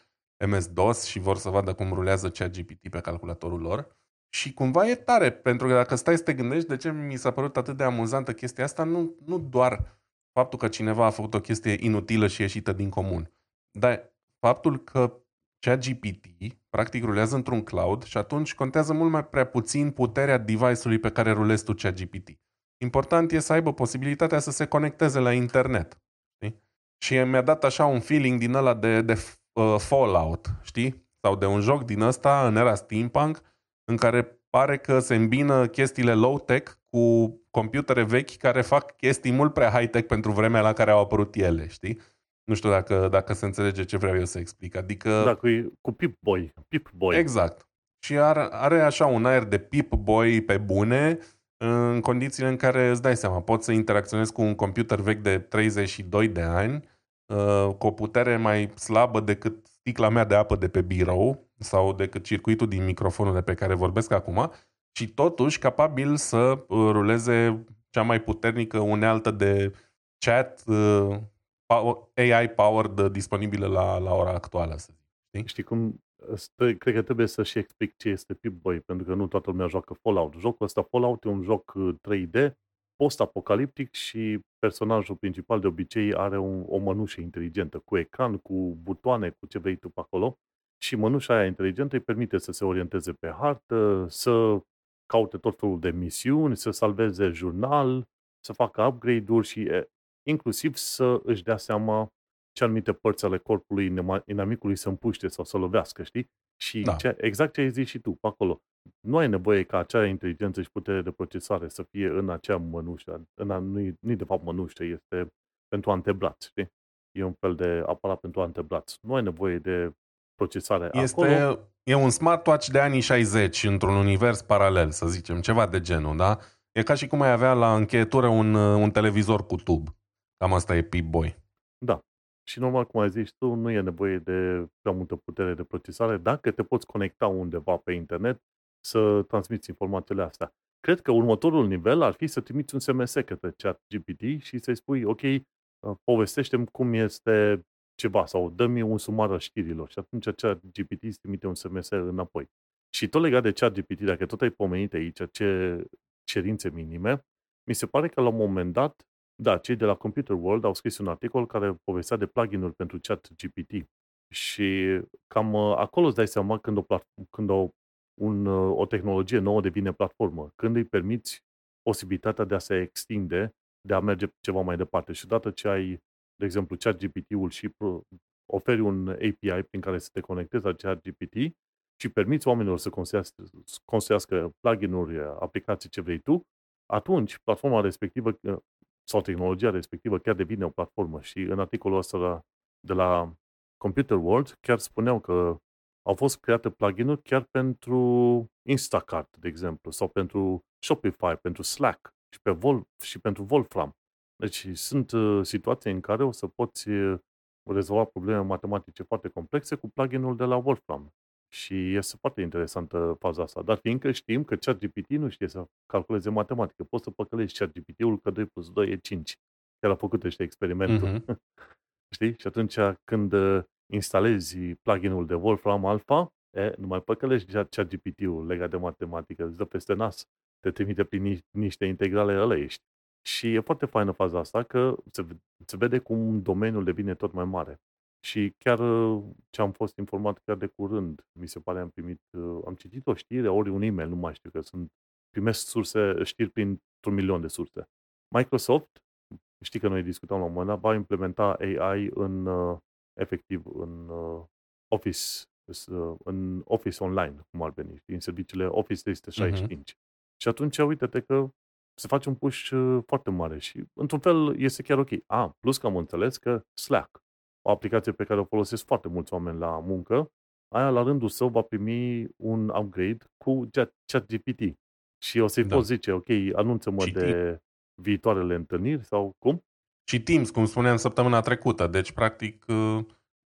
MS-DOS și vor să vadă cum rulează ChatGPT pe calculatorul lor. Și cumva e tare, pentru că dacă stai să te gândești de ce mi s-a părut atât de amuzantă chestia asta, nu, nu doar faptul că cineva a făcut o chestie inutilă și ieșită din comun, dar faptul că ChatGPT practic rulează într-un cloud și atunci contează mult mai prea puțin puterea device-ului pe care rulezi tu ChatGPT. Important e să aibă posibilitatea să se conecteze la internet. Știi? Și mi-a dat așa un feeling din ăla de, de uh, Fallout, știi? Sau de un joc din ăsta în era steampunk, în care pare că se îmbină chestiile low-tech cu computere vechi care fac chestii mult prea high-tech pentru vremea la care au apărut ele, știi? Nu știu dacă, dacă se înțelege ce vreau eu să explic. Adică... Da, cu, cu Pip Boy. Pip Boy. Exact. Și are, are așa un aer de Pip Boy pe bune, în condițiile în care îți dai seama, poți să interacționezi cu un computer vechi de 32 de ani, uh, cu o putere mai slabă decât sticla mea de apă de pe birou sau decât circuitul din microfonul de pe care vorbesc acum și totuși capabil să uh, ruleze cea mai puternică unealtă de chat uh, AI-powered disponibile la, la ora actuală, să zic. Știi? Știi cum? Stă, cred că trebuie să și explic ce este Pip-Boy, pentru că nu toată lumea joacă Fallout. Jocul ăsta Fallout e un joc 3D, uh, post-apocaliptic și personajul principal de obicei are un, o mănușă inteligentă, cu ecran, cu butoane, cu ce vrei tu pe acolo. Și mănușa aia inteligentă îi permite să se orienteze pe hartă, să caute tot felul de misiuni, să salveze jurnal, să facă upgrade-uri și inclusiv să își dea seama ce anumite părți ale corpului inamicului să împuște sau să lovească, știi? Și da. ce, exact ce ai zis și tu, pe acolo. Nu ai nevoie ca acea inteligență și putere de procesare să fie în acea mănușă. În a, nu, nu de fapt mănușă, este pentru antebraț, știi? E un fel de aparat pentru antebraț. Nu ai nevoie de procesare este, acolo. E un smartwatch de anii 60 într-un univers paralel, să zicem, ceva de genul, da? E ca și cum ai avea la încheietură un, un televizor cu tub. Cam asta e Pip-Boy. Da. Și normal, cum ai zis tu, nu e nevoie de prea multă putere de procesare dacă te poți conecta undeva pe internet să transmiți informațiile astea. Cred că următorul nivel ar fi să trimiți un SMS către chat GPT și să-i spui, ok, uh, povestește cum este ceva sau dă-mi un sumar al știrilor și atunci chat GPT îți trimite un SMS înapoi. Și tot legat de chat GPT, dacă tot ai pomenit aici ce cerințe minime, mi se pare că la un moment dat da, cei de la Computer World au scris un articol care povestea de plugin-uri pentru chat GPT. Și cam uh, acolo îți dai seama când, o, când o, un, uh, o tehnologie nouă devine platformă. Când îi permiți posibilitatea de a se extinde, de a merge ceva mai departe. Și odată ce ai, de exemplu, ChatGPT-ul și pro- oferi un API prin care să te conectezi la ChatGPT și permiți oamenilor să construiască, construiască plugin-uri, aplicații ce vrei tu, atunci platforma respectivă sau tehnologia respectivă chiar devine o platformă. Și în articolul ăsta de la Computer World chiar spuneau că au fost create plugin-uri chiar pentru Instacart, de exemplu, sau pentru Shopify, pentru Slack și, pe Vol- și pentru Wolfram. Deci sunt uh, situații în care o să poți uh, rezolva probleme matematice foarte complexe cu pluginul de la Wolfram. Și este foarte interesantă faza asta. Dar fiindcă știm că ChatGPT nu știe să calculeze matematică, poți să păcălești ChatGPT-ul că 2 plus 2 e 5. Chiar a făcut ăștia experimentul. Mm-hmm. Știi? Și atunci când uh, instalezi pluginul de Wolfram Alpha, e, nu mai păcălești ChatGPT-ul legat de matematică, îți dă peste nas, te trimite prin niște integrale ăleiești. Și e foarte faină faza asta că se, se vede cum domeniul devine tot mai mare. Și chiar uh, ce am fost informat chiar de curând, mi se pare am primit, uh, am citit o știre, ori un e-mail, nu mai știu, că sunt, primesc surse, știri printr-un milion de surse. Microsoft, știi că noi discutam la un moment dat, va implementa AI în, uh, efectiv, în Office, în Office Online, cum ar veni, în serviciile Office 365. Uh-huh. Și atunci, uite-te că se face un push foarte mare și, într-un fel, este chiar ok. A, plus că am înțeles că Slack, o aplicație pe care o folosesc foarte mulți oameni la muncă, aia la rândul său va primi un upgrade cu ChatGPT. Și o să-i da. pot zice, ok, anunță-mă și de Teams. viitoarele întâlniri sau cum? Și Teams, cum spuneam săptămâna trecută. Deci, practic, uh,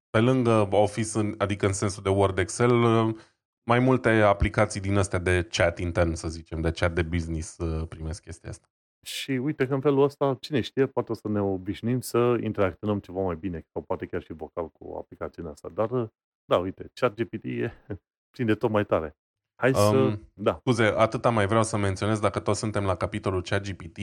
pe lângă Office, adică în sensul de Word Excel, uh, mai multe aplicații din astea de chat intern, să zicem, de chat de business uh, primesc chestia asta. Și uite că în felul ăsta, cine știe, poate o să ne obișnim să interacționăm ceva mai bine, sau poate chiar și vocal cu aplicația asta. Dar, da, uite, ChatGPT e prinde tot mai tare. Hai să... Um, da. Scuze, atâta mai vreau să menționez, dacă toți suntem la capitolul ChatGPT,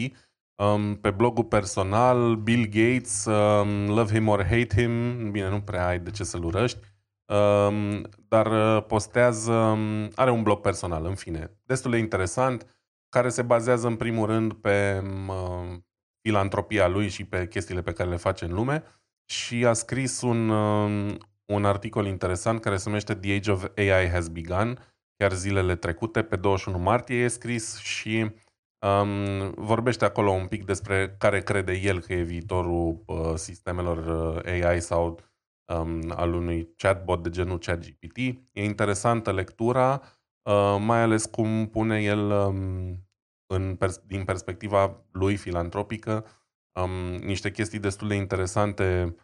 um, pe blogul personal, Bill Gates, um, love him or hate him, bine, nu prea ai de ce să-l urăști, um, dar uh, postează, um, are un blog personal, în fine, destul de interesant, care se bazează în primul rând pe uh, filantropia lui și pe chestiile pe care le face în lume și a scris un, uh, un articol interesant care se numește The Age of AI Has Begun, chiar zilele trecute, pe 21 martie e scris și um, vorbește acolo un pic despre care crede el că e viitorul uh, sistemelor uh, AI sau um, al unui chatbot de genul ChatGPT. E interesantă lectura, uh, mai ales cum pune el um, în pers- din perspectiva lui filantropică um, niște chestii destul de interesante,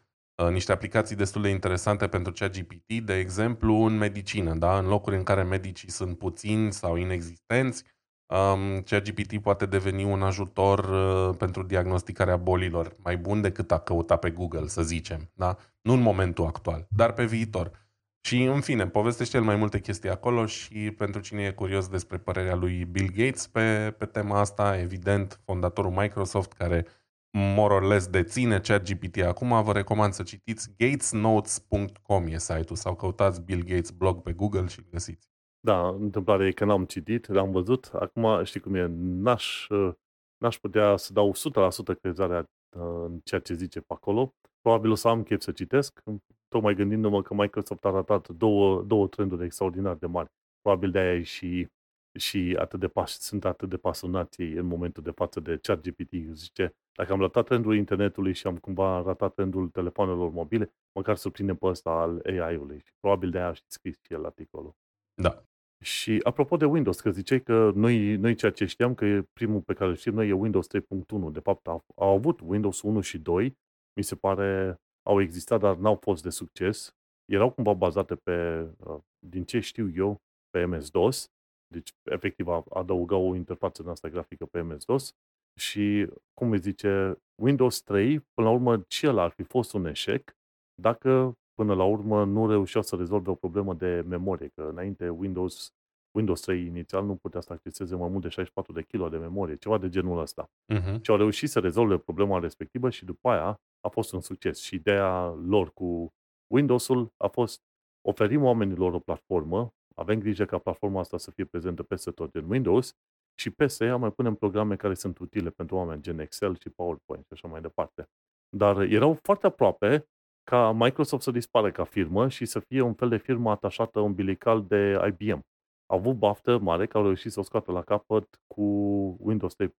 uh, niște aplicații destul de interesante pentru ChatGPT, de exemplu în medicină, da? în locuri în care medicii sunt puțini sau inexistenți, um, ChatGPT poate deveni un ajutor uh, pentru diagnosticarea bolilor, mai bun decât a căuta pe Google, să zicem. Da? Nu în momentul actual, dar pe viitor. Și, în fine, povestește el mai multe chestii acolo și pentru cine e curios despre părerea lui Bill Gates pe, pe tema asta, evident, fondatorul Microsoft, care more or less deține ChatGPT acum, vă recomand să citiți gatesnotes.com e site-ul sau căutați Bill Gates blog pe Google și găsiți. Da, întâmplarea e că n-am citit, l-am văzut. Acum, știi cum e, n-aș, n-aș putea să dau 100% crezarea în ceea ce zice pe acolo. Probabil o să am chef să citesc, tocmai gândindu-mă că Microsoft a ratat două, două trenduri extraordinar de mari. Probabil de-aia și, și atât de pas, sunt atât de pasionați în momentul de față de ChatGPT. Zice, dacă am ratat trendul internetului și am cumva ratat trendul telefonelor mobile, măcar să prindem pe ăsta al AI-ului. Și probabil de-aia a scris și el articolul. Da. Și apropo de Windows, că ziceai că noi, noi ceea ce știam că e primul pe care îl știm noi e Windows 3.1. De fapt, au, au avut Windows 1 și 2, mi se pare au existat, dar n-au fost de succes. Erau cumva bazate pe, uh, din ce știu eu, pe MS-DOS, deci efectiv adăugau o interfață în asta grafică pe MS-DOS și, cum îi zice, Windows 3, până la urmă, și el ar fi fost un eșec dacă până la urmă nu reușeau să rezolve o problemă de memorie, că înainte Windows, Windows 3 inițial nu putea să acceseze mai mult de 64 de kg de memorie, ceva de genul ăsta. Uh-huh. Și au reușit să rezolve problema respectivă și după aia a fost un succes. Și ideea lor cu Windows-ul a fost oferim oamenilor o platformă, avem grijă ca platforma asta să fie prezentă peste tot în Windows și peste ea mai punem programe care sunt utile pentru oameni, gen Excel și PowerPoint și așa mai departe. Dar erau foarte aproape ca Microsoft să dispară ca firmă și să fie un fel de firmă atașată umbilical de IBM. Au avut baftă mare că au reușit să o scoată la capăt cu Windows 3,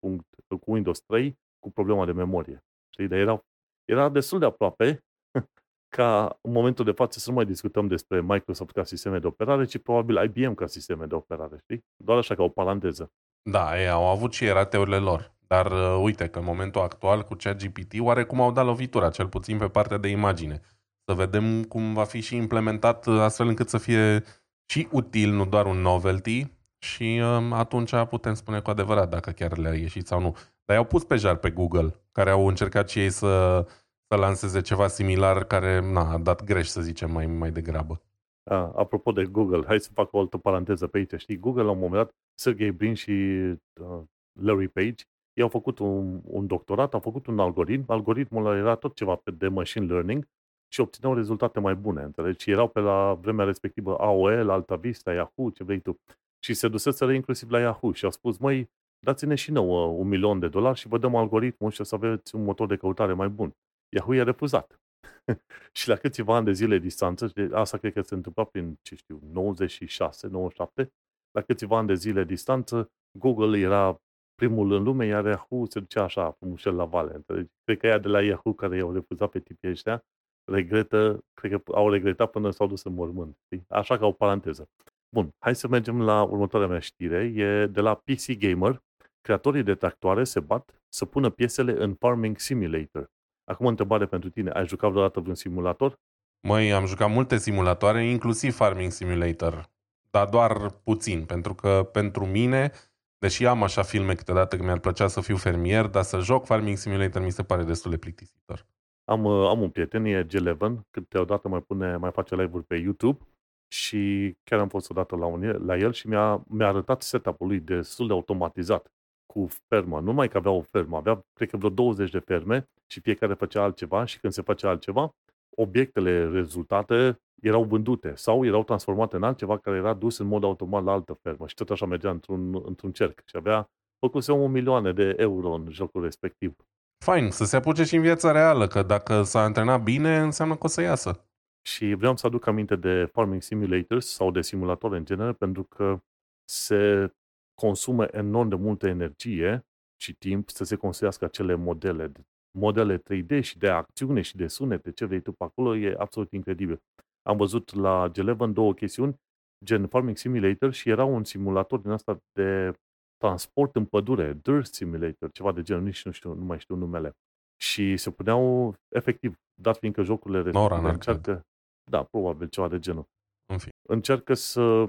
cu Windows 3 cu problema de memorie. Știi? Dar era, era destul de aproape ca în momentul de față să nu mai discutăm despre Microsoft ca sisteme de operare, ci probabil IBM ca sisteme de operare, știi? Doar așa ca o paranteză. Da, ei au avut și rateurile lor. Dar uh, uite că în momentul actual cu ChatGPT oarecum au dat lovitura, cel puțin pe partea de imagine. Să vedem cum va fi și implementat uh, astfel încât să fie și util, nu doar un novelty, și uh, atunci putem spune cu adevărat dacă chiar le-a ieșit sau nu. Dar i-au pus pe jar pe Google, care au încercat și ei să, să lanseze ceva similar care na, a dat greș, să zicem, mai, mai degrabă. A, apropo de Google, hai să fac o altă paranteză pe aici. Știi, Google la un moment dat, Sergey Brin și uh, Larry Page, ei au făcut un, un doctorat, au făcut un algoritm, algoritmul era tot ceva de machine learning și obțineau rezultate mai bune, înțelegi? Și erau pe la vremea respectivă AOL, Alta Vista, Yahoo, ce vrei tu. Și se duseseră inclusiv la Yahoo și au spus, măi, dați-ne și nouă un milion de dolari și vă dăm algoritmul și o să aveți un motor de căutare mai bun. Yahoo i-a refuzat. și la câțiva ani de zile distanță, asta cred că se întâmpla prin, ce știu, 96, 97, la câțiva ani de zile distanță, Google era primul în lume, iar Yahoo se ducea așa, frumușel la vale. Înțelegi? Cred că ea de la Yahoo care i-au refuzat pe tipii ăștia, regretă, cred că au regretat până s-au dus în mormânt. Știi? Așa ca o paranteză. Bun, hai să mergem la următoarea mea știre. E de la PC Gamer. Creatorii de tractoare se bat să pună piesele în Farming Simulator. Acum o întrebare pentru tine. Ai jucat vreodată vreun simulator? Măi, am jucat multe simulatoare, inclusiv Farming Simulator. Dar doar puțin, pentru că pentru mine Deși am așa filme câteodată că mi-ar plăcea să fiu fermier, dar să joc Farming Simulator mi se pare destul de plictisitor. Am, uh, am un prieten, e G11, câteodată mai, pune, mai face live-uri pe YouTube și chiar am fost odată la, un, la el și mi-a, mi-a arătat setup-ul lui destul de automatizat cu fermă. Nu numai că avea o fermă, avea, cred că vreo 20 de ferme și fiecare făcea altceva și când se face altceva, obiectele rezultate erau vândute sau erau transformate în altceva care era dus în mod automat la altă fermă și tot așa mergea într-un, într-un cerc și avea făcuse un milioane de euro în jocul respectiv. Fain, să se apuce și în viața reală, că dacă s-a antrenat bine, înseamnă că o să iasă. Și vreau să aduc aminte de Farming Simulators sau de simulator în genere, pentru că se consumă enorm de multă energie și timp să se construiască acele modele, modele 3D și de acțiune și de sunete, ce vrei tu pe acolo, e absolut incredibil. Am văzut la G11 două chestiuni, gen Farming Simulator și era un simulator din asta de transport în pădure, Dirt Simulator, ceva de genul, nici nu știu, nu mai știu numele. Și se puneau, efectiv, dat fiindcă jocurile respective încearcă, da, probabil ceva de genul. În fi. Încearcă să,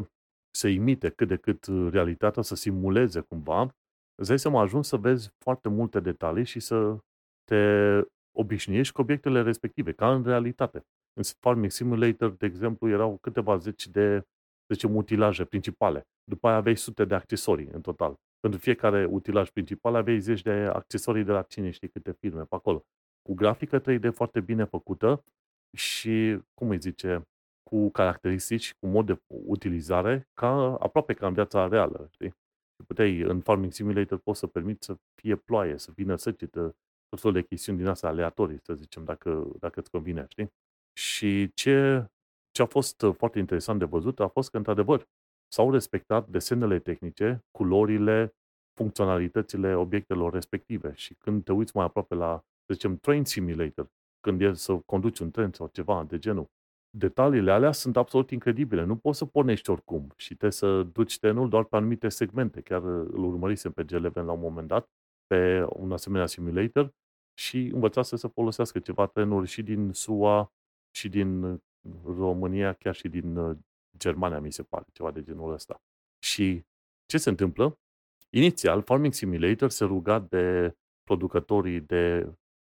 să imite cât de cât realitatea, să simuleze cumva. Îți dai seama, ajungi să vezi foarte multe detalii și să te obișnuiești cu obiectele respective, ca în realitate. În Farming Simulator, de exemplu, erau câteva zeci de, să zicem, utilaje principale. După aia aveai sute de accesorii în total. Pentru fiecare utilaj principal aveai zeci de accesorii de la cine știi câte firme pe acolo. Cu grafică 3D foarte bine făcută și, cum îi zice, cu caracteristici, cu mod de utilizare, ca, aproape ca în viața reală. Știi? Puteai, în Farming Simulator poți să permiți să fie ploaie, să vină săgetă, tot felul de chestiuni din astea aleatorii, să zicem, dacă, dacă îți convine, știi? Și ce, ce a fost uh, foarte interesant de văzut a fost că, într-adevăr, s-au respectat desenele tehnice, culorile, funcționalitățile obiectelor respective. Și când te uiți mai aproape la, să zicem, Train Simulator, când e să conduci un tren sau ceva de genul, detaliile alea sunt absolut incredibile. Nu poți să pornești oricum și trebuie să duci trenul doar pe anumite segmente. Chiar uh, îl urmărisem pe G11 la un moment dat, pe un asemenea simulator și învățase să folosească ceva trenuri și din SUA, și din uh, România, chiar și din uh, Germania, mi se pare, ceva de genul ăsta. Și ce se întâmplă? Inițial, Farming Simulator se ruga de producătorii de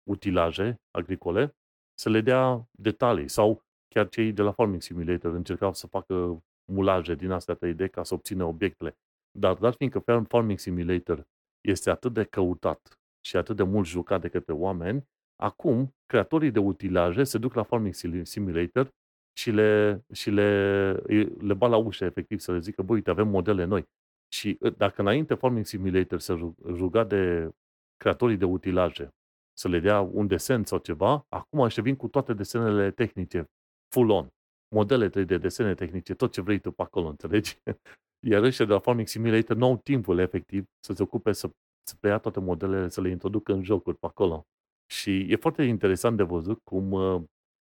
utilaje agricole să le dea detalii sau chiar cei de la Farming Simulator încercau să facă mulaje din astea 3D ca să obțină obiectele. Dar, dar fiindcă Farming Simulator este atât de căutat și atât de mult jucat de către oameni, Acum, creatorii de utilaje se duc la Farming Simulator și le, și le, le bat la ușă, efectiv, să le zică, băi, uite, avem modele noi. Și uh, dacă înainte Farming Simulator se ruga de creatorii de utilaje să le dea un desen sau ceva, acum ăștia vin cu toate desenele tehnice, full on. Modele 3D, desene tehnice, tot ce vrei tu pe acolo, înțelegi? Iar ăștia de la Farming Simulator nu au timpul efectiv să se ocupe să, să preia toate modelele, să le introducă în jocuri pe acolo. Și e foarte interesant de văzut cum uh,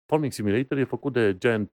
Farming Simulator e făcut de Giant,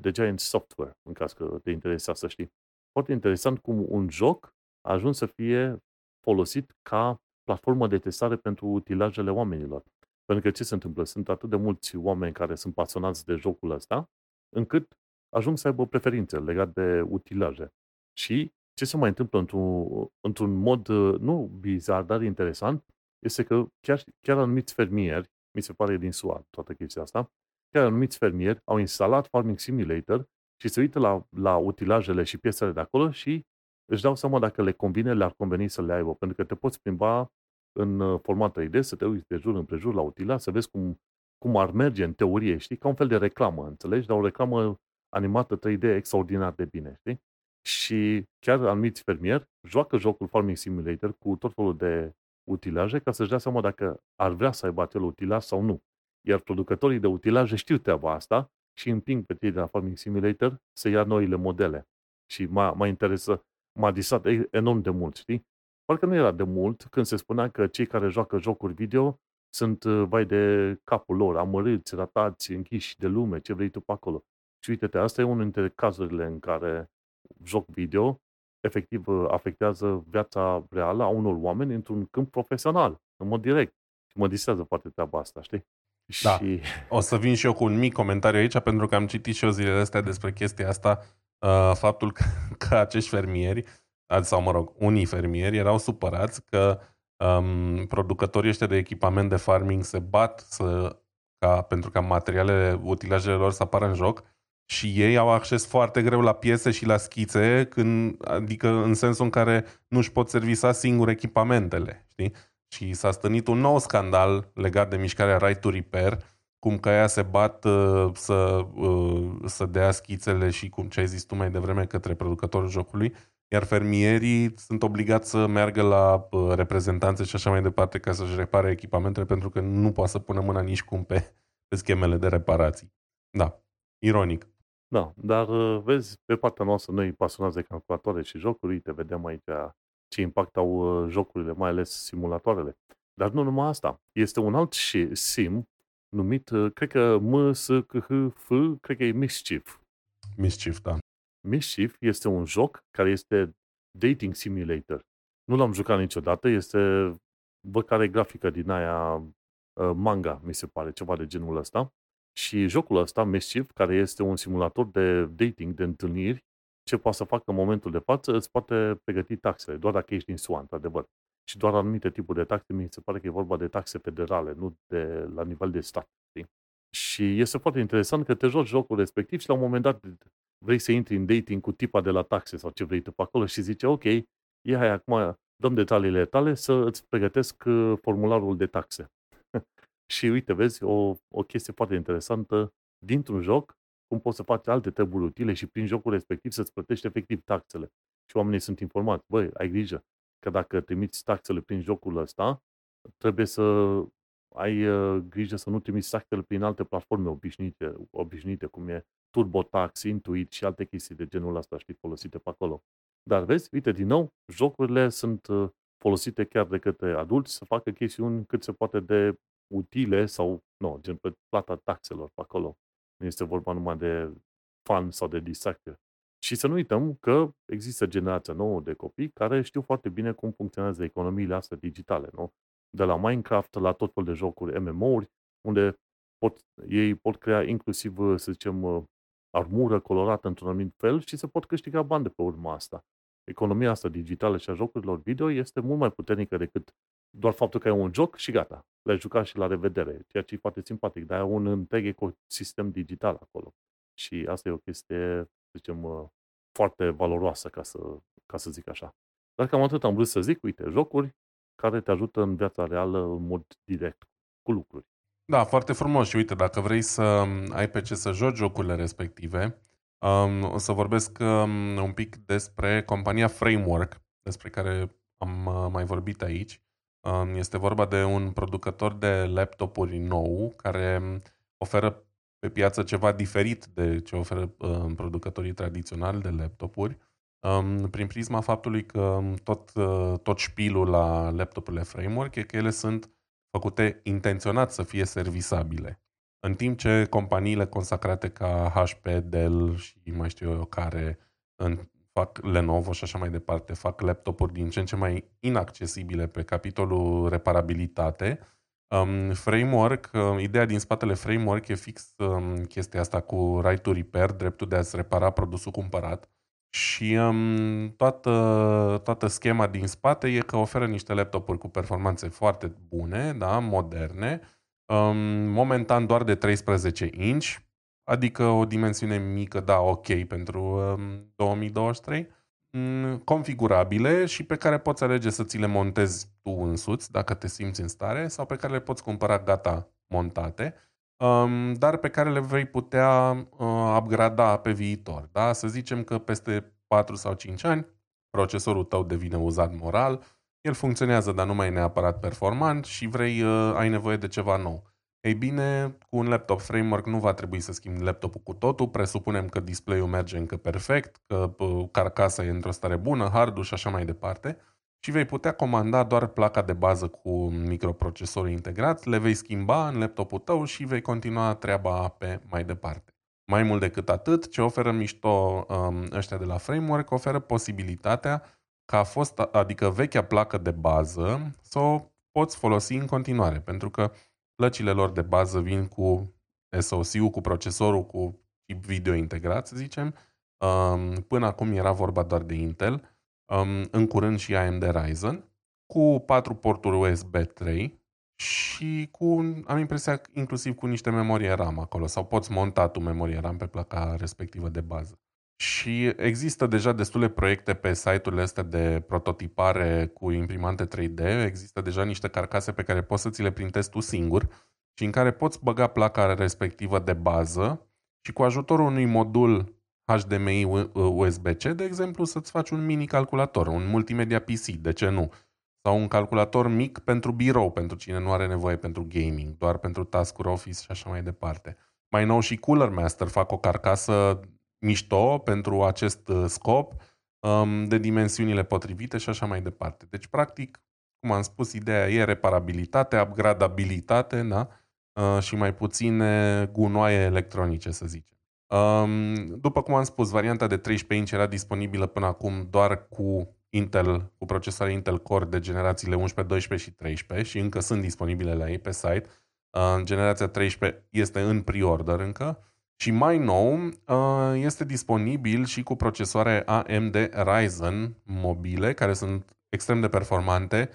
de Giant Software, în caz că te interesa să știi. Foarte interesant cum un joc a ajuns să fie folosit ca platformă de testare pentru utilajele oamenilor. Pentru că ce se întâmplă? Sunt atât de mulți oameni care sunt pasionați de jocul ăsta, încât ajung să aibă preferințe legate de utilaje. Și ce se mai întâmplă într-un, într-un mod nu bizar, dar interesant, este că chiar, chiar anumiți fermieri, mi se pare din SUA toată chestia asta, chiar anumiți fermieri au instalat Farming Simulator și se uită la, la utilajele și piesele de acolo și își dau seama dacă le convine, le-ar conveni să le aibă. Pentru că te poți plimba în uh, format 3D, să te uiți de jur împrejur la utilaj, să vezi cum, cum ar merge în teorie, știi? Ca un fel de reclamă, înțelegi? Dar o reclamă animată 3D extraordinar de bine, știi? Și chiar anumiți fermieri joacă jocul Farming Simulator cu tot felul de utilaje ca să-și dea seama dacă ar vrea să aibă acel utilaj sau nu. Iar producătorii de utilaje știu treaba asta și împing pe cei de la Farming Simulator să ia noile modele. Și m-a, m-a interesat, m-a disat enorm de mult, știi? Parcă nu era de mult când se spunea că cei care joacă jocuri video sunt uh, vai de capul lor, amărâți, ratați, închiși de lume, ce vrei tu pe acolo. Și uite-te, asta e unul dintre cazurile în care joc video efectiv uh, afectează viața reală a unor oameni într-un câmp profesional, în mod direct. Și mă distrează foarte treaba asta, știi? Da. Și... O să vin și eu cu un mic comentariu aici, pentru că am citit și eu zilele astea despre chestia asta, uh, faptul că, că acești fermieri, sau mă rog, unii fermieri erau supărați că um, producătorii ăștia de echipament de farming se bat să, ca, pentru ca materialele, utilajele lor să apară în joc și ei au acces foarte greu la piese și la schițe, când, adică în sensul în care nu își pot servisa singur echipamentele, știi? Și s-a stănit un nou scandal legat de mișcarea Right to Repair, cum că ea se bat uh, să, uh, să dea schițele și cum ce ai zis tu mai devreme către producătorul jocului, iar fermierii sunt obligați să meargă la uh, reprezentanțe și așa mai departe ca să-și repare echipamentele pentru că nu poate să pună mâna nici cum pe, pe schemele de reparații. Da, ironic. Da, dar uh, vezi, pe partea noastră, noi pasionați de calculatoare și jocuri, uite, vedem aici ce impact au uh, jocurile, mai ales simulatoarele. Dar nu numai asta. Este un alt sim numit, uh, cred că M, S, C, H, F, cred că e Mischief. Mischief, da. Mischief este un joc care este dating simulator. Nu l-am jucat niciodată, este băcare grafică din aia manga, mi se pare, ceva de genul ăsta. Și jocul ăsta, Mischief, care este un simulator de dating, de întâlniri, ce poate să facă în momentul de față, îți poate pregăti taxele, doar dacă ești din SUA, într-adevăr. Și doar anumite tipuri de taxe, mi se pare că e vorba de taxe federale, nu de la nivel de stat. Știi? Și este foarte interesant că te joci jocul respectiv și la un moment dat vrei să intri în dating cu tipa de la taxe sau ce vrei tu pe acolo și zice, ok, e hai acum, dăm detaliile tale să îți pregătesc uh, formularul de taxe. Și uite, vezi, o, o chestie foarte interesantă dintr-un joc, cum poți să faci alte treburi utile și prin jocul respectiv să-ți plătești efectiv taxele. Și oamenii sunt informați. Băi, ai grijă că dacă trimiți taxele prin jocul ăsta, trebuie să ai uh, grijă să nu trimiți taxele prin alte platforme obișnuite, obișnuite cum e TurboTax, Intuit și alte chestii de genul ăsta, știi, folosite pe acolo. Dar vezi, uite, din nou, jocurile sunt uh, folosite chiar de către adulți să facă chestiuni cât se poate de utile sau, nu, gen pe plata taxelor pe acolo. Nu este vorba numai de fan sau de distracție. Și să nu uităm că există generația nouă de copii care știu foarte bine cum funcționează economiile astea digitale, nu? De la Minecraft la tot felul de jocuri MMO-uri, unde pot, ei pot crea inclusiv, să zicem, armură colorată într-un anumit fel și se pot câștiga bani de pe urma asta. Economia asta digitală și a jocurilor video este mult mai puternică decât doar faptul că e un joc și gata. Le-ai jucat și la revedere, ceea ce e foarte simpatic, dar e un întreg ecosistem digital acolo. Și asta e o chestie, să zicem, uh, foarte valoroasă, ca să, ca să zic așa. Dar cam atât am vrut să zic, uite, jocuri care te ajută în viața reală în mod direct, cu lucruri. Da, foarte frumos și uite, dacă vrei să um, ai pe ce să joci jocurile respective, um, o să vorbesc um, un pic despre compania Framework, despre care am uh, mai vorbit aici. Um, este vorba de un producător de laptopuri nou care oferă pe piață ceva diferit de ce oferă uh, producătorii tradiționali de laptopuri, um, prin prisma faptului că tot, uh, tot șpilul la laptopurile framework e că ele sunt făcute intenționat să fie servisabile. În timp ce companiile consacrate ca HP, Dell și mai știu eu care în, fac Lenovo și așa mai departe, fac laptopuri din ce în ce mai inaccesibile pe capitolul reparabilitate, um, framework, uh, ideea din spatele framework e fix um, chestia asta cu right to repair, dreptul de a-ți repara produsul cumpărat. Și um, toată, toată schema din spate e că oferă niște laptopuri cu performanțe foarte bune, da, moderne, um, momentan doar de 13 inch, adică o dimensiune mică, da, ok pentru um, 2023, um, configurabile și pe care poți alege să ți le montezi tu însuți, dacă te simți în stare, sau pe care le poți cumpăra gata montate, um, dar pe care le vei putea uh, upgrada pe viitor. Da? Să zicem că peste 4 sau 5 ani procesorul tău devine uzat moral, el funcționează, dar nu mai e neapărat performant și vrei, uh, ai nevoie de ceva nou. Ei bine, cu un laptop framework nu va trebui să schimbi laptopul cu totul, presupunem că display-ul merge încă perfect, că carcasa e într-o stare bună, hardul și așa mai departe și vei putea comanda doar placa de bază cu microprocesorul integrat, le vei schimba în laptopul tău și vei continua treaba pe mai departe. Mai mult decât atât, ce oferă mișto um, ăștia de la Framework, oferă posibilitatea ca a fost, adică vechea placă de bază, să o poți folosi în continuare, pentru că plăcile lor de bază vin cu SoC-ul, cu procesorul, cu chip video integrat, să zicem. Um, până acum era vorba doar de Intel, um, în curând și AMD Ryzen, cu patru porturi USB 3 și cu, am impresia, inclusiv cu niște memorie RAM acolo, sau poți monta tu memorie RAM pe placa respectivă de bază. Și există deja destule proiecte pe site-urile astea de prototipare cu imprimante 3D, există deja niște carcase pe care poți să ți le printezi tu singur și în care poți băga placa respectivă de bază și cu ajutorul unui modul HDMI USB-C, de exemplu, să-ți faci un mini calculator, un multimedia PC, de ce nu? Sau un calculator mic pentru birou, pentru cine nu are nevoie pentru gaming, doar pentru task-uri Office și așa mai departe. Mai nou și Cooler Master fac o carcasă mișto pentru acest uh, scop, um, de dimensiunile potrivite și așa mai departe. Deci, practic, cum am spus, ideea e reparabilitate, upgradabilitate da? Uh, și mai puține gunoaie electronice, să zicem. Um, după cum am spus, varianta de 13 inch era disponibilă până acum doar cu Intel, cu procesoare Intel Core de generațiile 11, 12 și 13 și încă sunt disponibile la ei pe site. Uh, generația 13 este în pre-order încă. Și mai nou, uh, este disponibil și cu procesoare AMD Ryzen mobile, care sunt extrem de performante,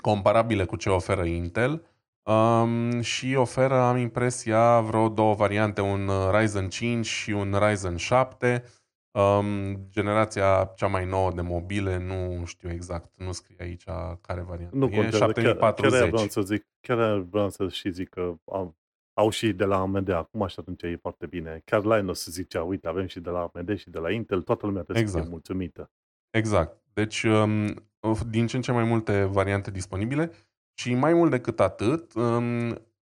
comparabile cu ce oferă Intel um, și oferă, am impresia, vreo două variante, un Ryzen 5 și un Ryzen 7. Um, generația cea mai nouă de mobile, nu știu exact, nu scrie aici care variantă. Nu contează, e 7040. Chiar, chiar vreau să zic, chiar vreau să și zic că am, au și de la AMD acum și atunci e foarte bine. Chiar Linus zicea, uite, avem și de la AMD și de la Intel, toată lumea trebuie exact. să fie exact. mulțumită. Exact. Deci, um, din ce în ce mai multe variante disponibile și mai mult decât atât, um,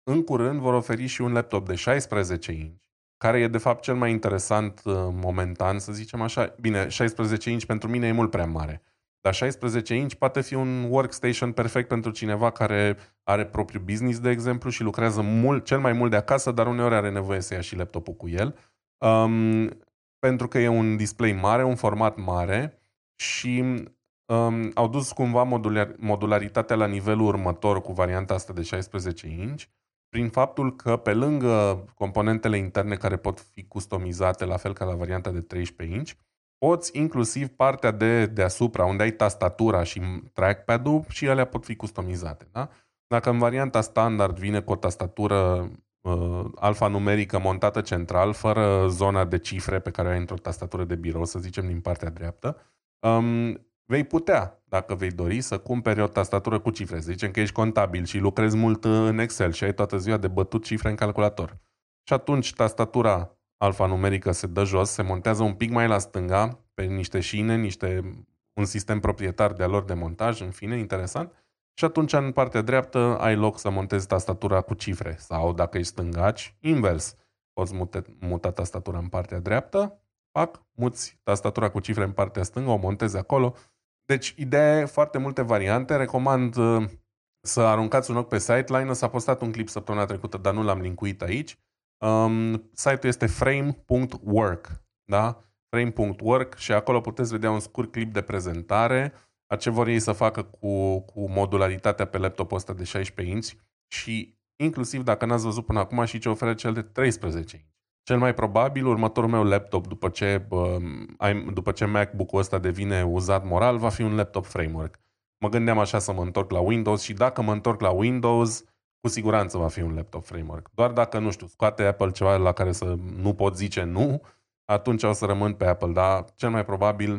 în curând vor oferi și un laptop de 16 inch, care e de fapt cel mai interesant uh, momentan, să zicem așa. Bine, 16 inch pentru mine e mult prea mare. Dar 16 inch poate fi un workstation perfect pentru cineva care are propriul business, de exemplu, și lucrează mult, cel mai mult de acasă, dar uneori are nevoie să ia și laptopul cu el. Um, pentru că e un display mare, un format mare și um, au dus cumva modular, modularitatea la nivelul următor cu varianta asta de 16 inch, prin faptul că pe lângă componentele interne care pot fi customizate la fel ca la varianta de 13 inch, poți inclusiv partea de deasupra, unde ai tastatura și trackpad-ul și ele pot fi customizate. Da? Dacă în varianta standard vine cu o tastatură uh, alfanumerică montată central, fără zona de cifre pe care o ai într-o tastatură de birou, să zicem din partea dreaptă, um, vei putea, dacă vei dori, să cumperi o tastatură cu cifre. Să zicem că ești contabil și lucrezi mult în Excel și ai toată ziua de bătut cifre în calculator. Și atunci tastatura alfanumerică se dă jos, se montează un pic mai la stânga, pe niște șine, niște un sistem proprietar de-a lor de montaj, în fine, interesant. Și atunci, în partea dreaptă, ai loc să montezi tastatura cu cifre. Sau, dacă ești stângaci, invers. Poți muta, muta tastatura în partea dreaptă, pac, muți tastatura cu cifre în partea stângă, o montezi acolo. Deci, ideea e foarte multe variante. Recomand uh, să aruncați un ochi pe site. Linus a postat un clip săptămâna trecută, dar nu l-am linkuit aici. Um, site-ul este frame.work. Da? frame.work și acolo puteți vedea un scurt clip de prezentare a ce vor ei să facă cu, cu modularitatea pe laptopul ăsta de 16 inch și inclusiv dacă n-ați văzut până acum și ce oferă cel de 13 inch. Cel mai probabil, următorul meu laptop, după ce, uh, după ce MacBook-ul ăsta devine uzat moral, va fi un laptop framework. Mă gândeam așa să mă întorc la Windows și dacă mă întorc la Windows, cu siguranță va fi un laptop framework. Doar dacă, nu știu, scoate Apple ceva la care să nu pot zice nu, atunci o să rămân pe Apple, dar cel mai probabil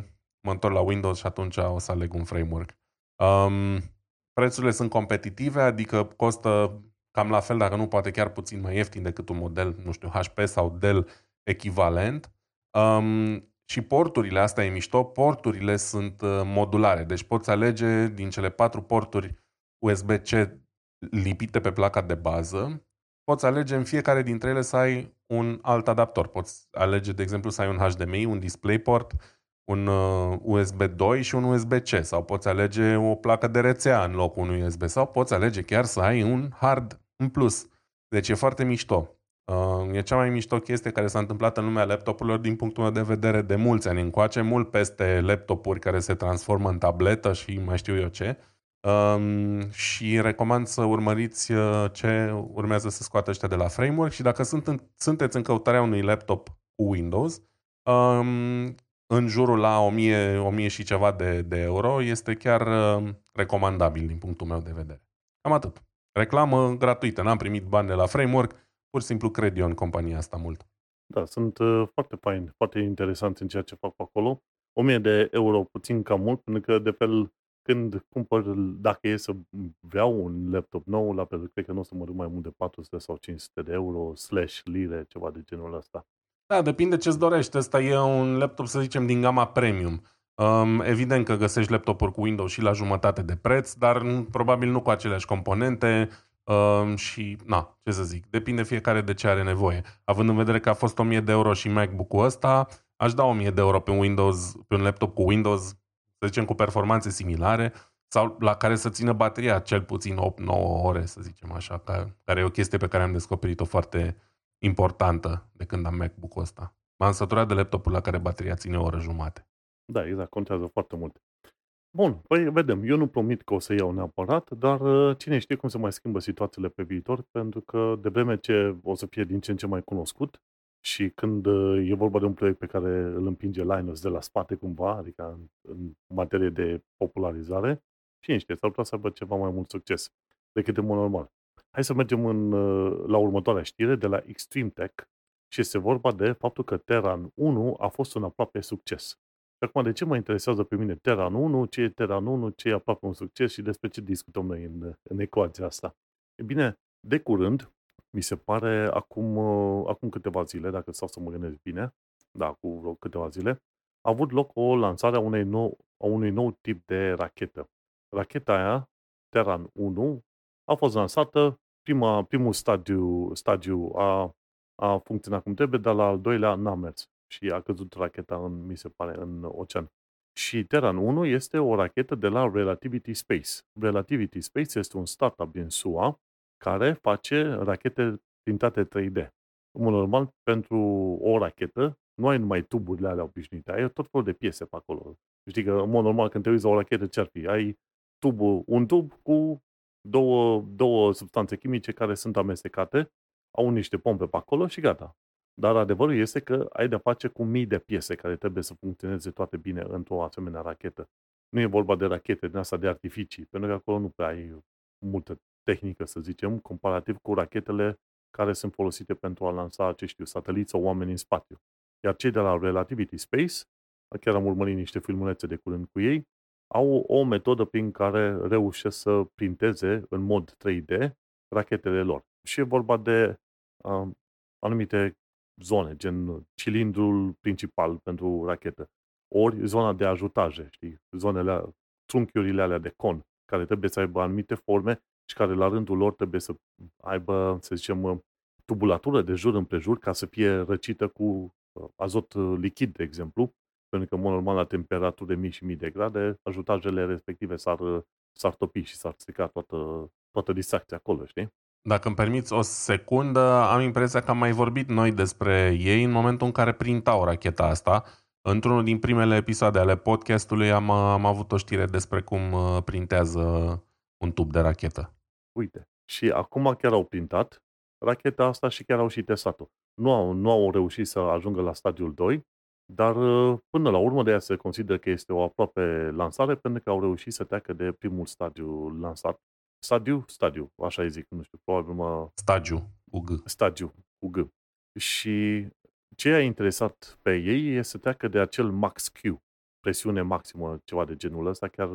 mă întorc la Windows și atunci o să aleg un framework. Um, prețurile sunt competitive, adică costă cam la fel, dacă nu poate chiar puțin mai ieftin decât un model, nu știu, HP sau Dell echivalent. Um, și porturile, asta e mișto, porturile sunt uh, modulare, deci poți alege din cele patru porturi USB-C lipite pe placa de bază, poți alege în fiecare dintre ele să ai un alt adaptor. Poți alege, de exemplu, să ai un HDMI, un DisplayPort, un USB uh, 2 și un USB-C sau poți alege o placă de rețea în locul unui USB sau poți alege chiar să ai un hard în plus. Deci e foarte mișto. Uh, e cea mai mișto chestie care s-a întâmplat în lumea laptopurilor din punctul meu de vedere de mulți ani încoace, mult peste laptopuri care se transformă în tabletă și mai știu eu ce. Um, și recomand să urmăriți uh, ce urmează să scoată ăștia de la framework și dacă sunt în, sunteți în căutarea unui laptop cu Windows, um, în jurul la 1000, 1000 și ceva de, de euro este chiar uh, recomandabil din punctul meu de vedere. Cam atât. Reclamă gratuită, n-am primit bani de la framework, pur și simplu cred eu în compania asta mult. Da, sunt uh, foarte fain, foarte interesant în ceea ce fac pe acolo. 1000 de euro puțin cam mult, pentru că de fel când cumpăr, dacă e să vreau un laptop nou, la fel, cred că nu o să mă duc mai mult de 400 sau 500 de euro, slash lire, ceva de genul ăsta. Da, depinde ce-ți dorești. Asta e un laptop, să zicem, din gama premium. Um, evident că găsești laptopuri cu Windows și la jumătate de preț, dar probabil nu cu aceleași componente um, și, na, ce să zic, depinde fiecare de ce are nevoie. Având în vedere că a fost 1000 de euro și MacBook-ul ăsta, aș da 1000 de euro pe un Windows, pe un laptop cu Windows, să zicem, cu performanțe similare, sau la care să țină bateria cel puțin 8-9 ore, să zicem așa, care e o chestie pe care am descoperit-o foarte importantă de când am MacBook-ul ăsta. M-am săturat de laptopul la care bateria ține o oră jumate. Da, exact, contează foarte mult. Bun, păi vedem. Eu nu promit că o să iau neapărat, dar uh, cine știe cum se mai schimbă situațiile pe viitor, pentru că de vreme ce o să fie din ce în ce mai cunoscut și când uh, e vorba de un proiect pe care îl împinge Linus de la spate cumva, adică în, în materie de popularizare, cine știe, s-ar putea să aibă ceva mai mult succes decât în mod normal. Hai să mergem în, uh, la următoarea știre de la Extreme Tech și este vorba de faptul că Terran 1 a fost un aproape succes. Și acum, de ce mă interesează pe mine Terran 1, ce e Terran 1, ce e aproape un succes și despre ce discutăm noi în, în ecuația asta? E bine, de curând, mi se pare acum, uh, acum câteva zile, dacă stau să mă gândesc bine, da, cu vreo câteva zile, a avut loc o lansare a, unei nou, a unui nou tip de rachetă. Racheta aia, Terran 1, a fost lansată, prima, primul stadiu, stadiu a, a funcționat cum trebuie, dar la al doilea n-a mers și a căzut racheta, în, mi se pare, în ocean. Și Terran 1 este o rachetă de la Relativity Space. Relativity Space este un startup din SUA care face rachete printate 3D. În mod normal, pentru o rachetă, nu ai numai tuburile alea obișnuite, ai tot felul de piese pe acolo. Știi că, în mod normal, când te uiți la o rachetă, ce ar fi? Ai tubul, un tub cu două, două substanțe chimice care sunt amestecate, au niște pompe pe acolo și gata. Dar adevărul este că ai de-a face cu mii de piese care trebuie să funcționeze toate bine într-o asemenea rachetă. Nu e vorba de rachete din asta de artificii, pentru că acolo nu prea ai multă tehnică, să zicem, comparativ cu rachetele care sunt folosite pentru a lansa, ce știu, sateliți sau oameni în spațiu. Iar cei de la Relativity Space, chiar am urmărit niște filmulețe de curând cu ei, au o metodă prin care reușesc să printeze în mod 3D rachetele lor. Și e vorba de uh, anumite zone, gen cilindrul principal pentru rachetă. ori zona de ajutaje, știi? Zonele, trunchiurile alea de con, care trebuie să aibă anumite forme și care la rândul lor trebuie să aibă, să zicem, tubulatură de jur împrejur ca să fie răcită cu uh, azot uh, lichid, de exemplu, pentru că, în mod normal, la temperaturi de mii și mii de grade, ajutajele respective s-ar, uh, s-ar topi și s-ar strica toată, toată distracția acolo, știi? Dacă îmi permiți o secundă, am impresia că am mai vorbit noi despre ei în momentul în care printau racheta asta. Într-unul din primele episoade ale podcastului am, am avut o știre despre cum printează un tub de rachetă. Uite, și acum chiar au printat racheta asta și chiar au și testat-o. Nu au, nu au reușit să ajungă la stadiul 2, dar uh, până la urmă de aia se consideră că este o aproape lansare pentru că au reușit să treacă de primul stadiu lansat. Stadiu? Stadiu, așa îi zic, nu știu, probabil mă... Stadiu, cu G. Stadiu, cu G. Și ce a interesat pe ei este să treacă de acel max Q, presiune maximă, ceva de genul ăsta, chiar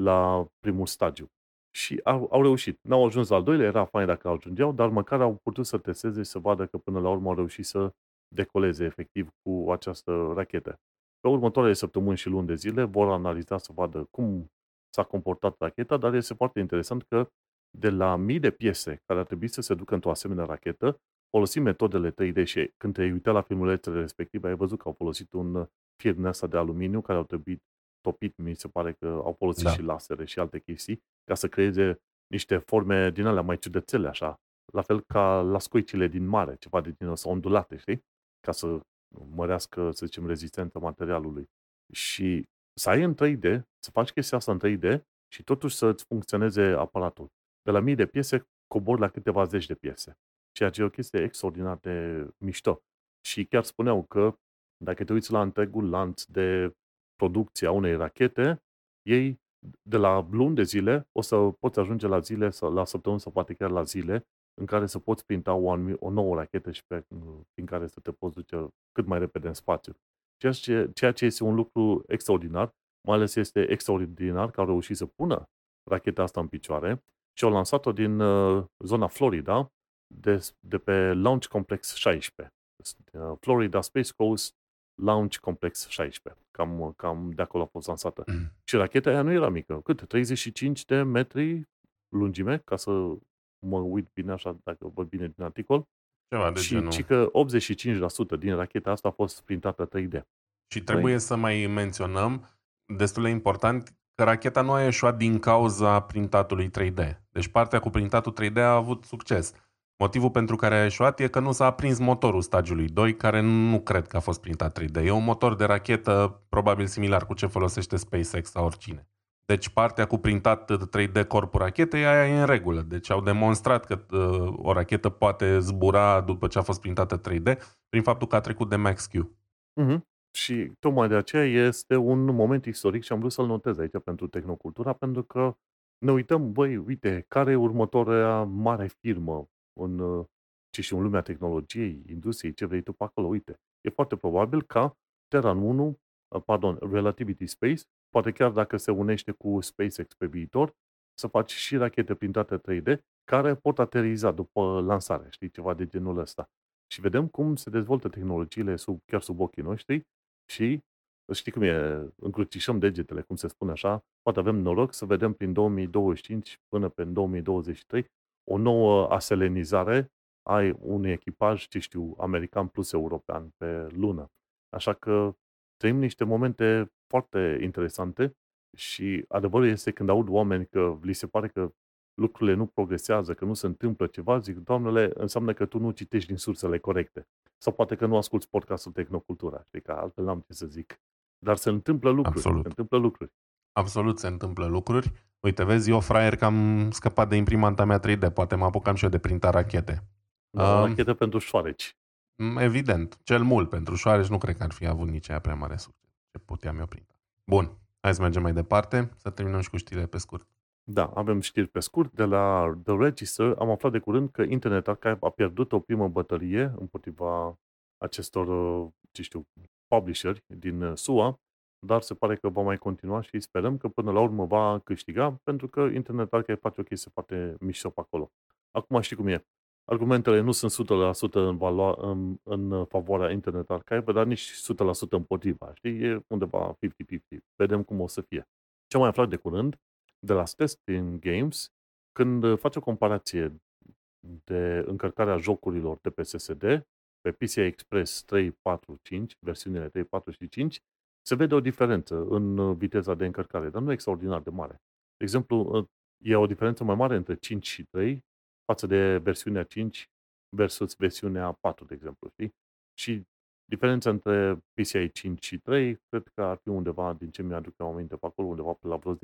la primul stadiu. Și au, au reușit. N-au ajuns la al doilea, era fain dacă ajungeau, dar măcar au putut să testeze și să vadă că până la urmă au reușit să decoleze efectiv cu această rachetă. Pe următoarele săptămâni și luni de zile vor analiza să vadă cum s-a comportat racheta, dar este foarte interesant că de la mii de piese care ar trebui să se ducă într-o asemenea rachetă, folosim metodele 3D și când te-ai uitat la filmulețele respective, ai văzut că au folosit un fir din asta de aluminiu care au trebuit topit, mi se pare că au folosit da. și lasere și alte chestii, ca să creeze niște forme din alea mai ciudățele, așa. La fel ca la scoicile din mare, ceva de din ăsta, ondulate, știi? Ca să mărească, să zicem, rezistența materialului. Și să ai în 3D, să faci chestia asta în 3D și totuși să-ți funcționeze aparatul. De la mii de piese, cobor la câteva zeci de piese. Ceea ce e o chestie extraordinar de mișto. Și chiar spuneau că dacă te uiți la întregul lanț de producție a unei rachete, ei de la luni de zile o să poți ajunge la zile, la săptămâni sau poate chiar la zile, în care să poți printa o, o nouă rachetă și pe, prin care să te poți duce cât mai repede în spațiu. Ceea ce, ceea ce este un lucru extraordinar, mai ales este extraordinar că au reușit să pună racheta asta în picioare și au lansat-o din uh, zona Florida, de, de pe Launch Complex 16. Uh, Florida Space Coast Launch Complex 16. Cam, cam de acolo a fost lansată. Mm. Și racheta aia nu era mică. Cât? 35 de metri lungime, ca să mă uit bine așa, dacă văd bine din articol. Ceva de și genul. Și că 85% din racheta asta a fost printată 3D. Și trebuie Hai. să mai menționăm, destul de important, că racheta nu a ieșuat din cauza printatului 3D. Deci partea cu printatul 3D a avut succes. Motivul pentru care a ieșuat e că nu s-a aprins motorul stagiului 2, care nu cred că a fost printat 3D. E un motor de rachetă probabil similar cu ce folosește SpaceX sau oricine. Deci partea cu printat 3D corpul rachetei, aia e în regulă. Deci au demonstrat că uh, o rachetă poate zbura după ce a fost printată 3D prin faptul că a trecut de Max-Q. Mm-hmm. Și tocmai de aceea este un moment istoric și am vrut să-l notez aici pentru Tehnocultura, pentru că ne uităm, băi, uite, care e următoarea mare firmă în, uh, ci și în lumea tehnologiei, industriei, ce vrei tu pe acolo, uite. E foarte probabil ca Terran 1, uh, pardon, Relativity Space, poate chiar dacă se unește cu SpaceX pe viitor, să faci și rachete printate 3D care pot ateriza după lansare, știi, ceva de genul ăsta. Și vedem cum se dezvoltă tehnologiile sub, chiar sub ochii noștri și știi cum e, încrucișăm degetele, cum se spune așa, poate avem noroc să vedem prin 2025 până pe 2023 o nouă aselenizare a unui echipaj, ce știu, american plus european pe lună. Așa că trăim niște momente foarte interesante și adevărul este când aud oameni că li se pare că lucrurile nu progresează, că nu se întâmplă ceva, zic, doamnele, înseamnă că tu nu citești din sursele corecte. Sau poate că nu asculti podcastul Tehnocultura, știi, că altfel n-am ce să zic. Dar se întâmplă lucruri. Absolut. Se întâmplă lucruri. Absolut se întâmplă lucruri. Uite, vezi, eu fraier că am scăpat de imprimanta mea 3D, poate mă apucam și eu de printa rachete. Da, uh, rachete pentru șoareci. Evident, cel mult pentru șoareci nu cred că ar fi avut nici aia prea mare succes. Ce puteam eu printa. Bun, hai să mergem mai departe, să terminăm și cu știrile pe scurt. Da, avem știri pe scurt. De la The Register am aflat de curând că Internet Archive a pierdut o primă bătălie împotriva acestor, ce știu, publisheri din SUA dar se pare că va mai continua și sperăm că până la urmă va câștiga, pentru că Internet Archive face o chestie foarte mișto pe acolo. Acum știi cum e. argumentele nu sunt 100% în, valoa, în, în favoarea Internet Archive, dar nici 100% împotriva. Știi? E undeva 50-50. Vedem cum o să fie. Ce am mai aflat de curând, de la Testing Games, când face o comparație de încărcarea jocurilor de pe SSD, pe PCI Express 3, 4, 5, versiunile 3, 4 și 5, se vede o diferență în viteza de încărcare, dar nu extraordinar de mare. De exemplu, e o diferență mai mare între 5 și 3 față de versiunea 5 versus versiunea 4, de exemplu, știi? Și diferența între PCI 5 și 3, cred că ar fi undeva, din ce mi-aduc eu aminte pe acolo, undeva pe la vreo 10%.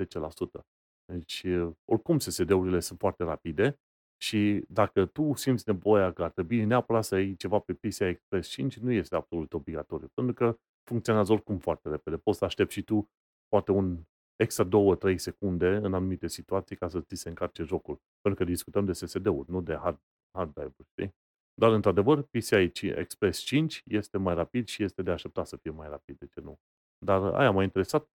Deci, oricum, SSD-urile sunt foarte rapide și dacă tu simți nevoia că ar trebui neapărat să iei ceva pe PCI Express 5, nu este absolut obligatoriu, pentru că funcționează oricum foarte repede. Poți să aștepți și tu poate un extra 2-3 secunde în anumite situații ca să ți se încarce jocul. Pentru că discutăm de SSD-uri, nu de hard, hard drive-uri, știi? Dar, într-adevăr, PCI Express 5 este mai rapid și este de așteptat să fie mai rapid, de ce nu? Dar aia m-a interesat.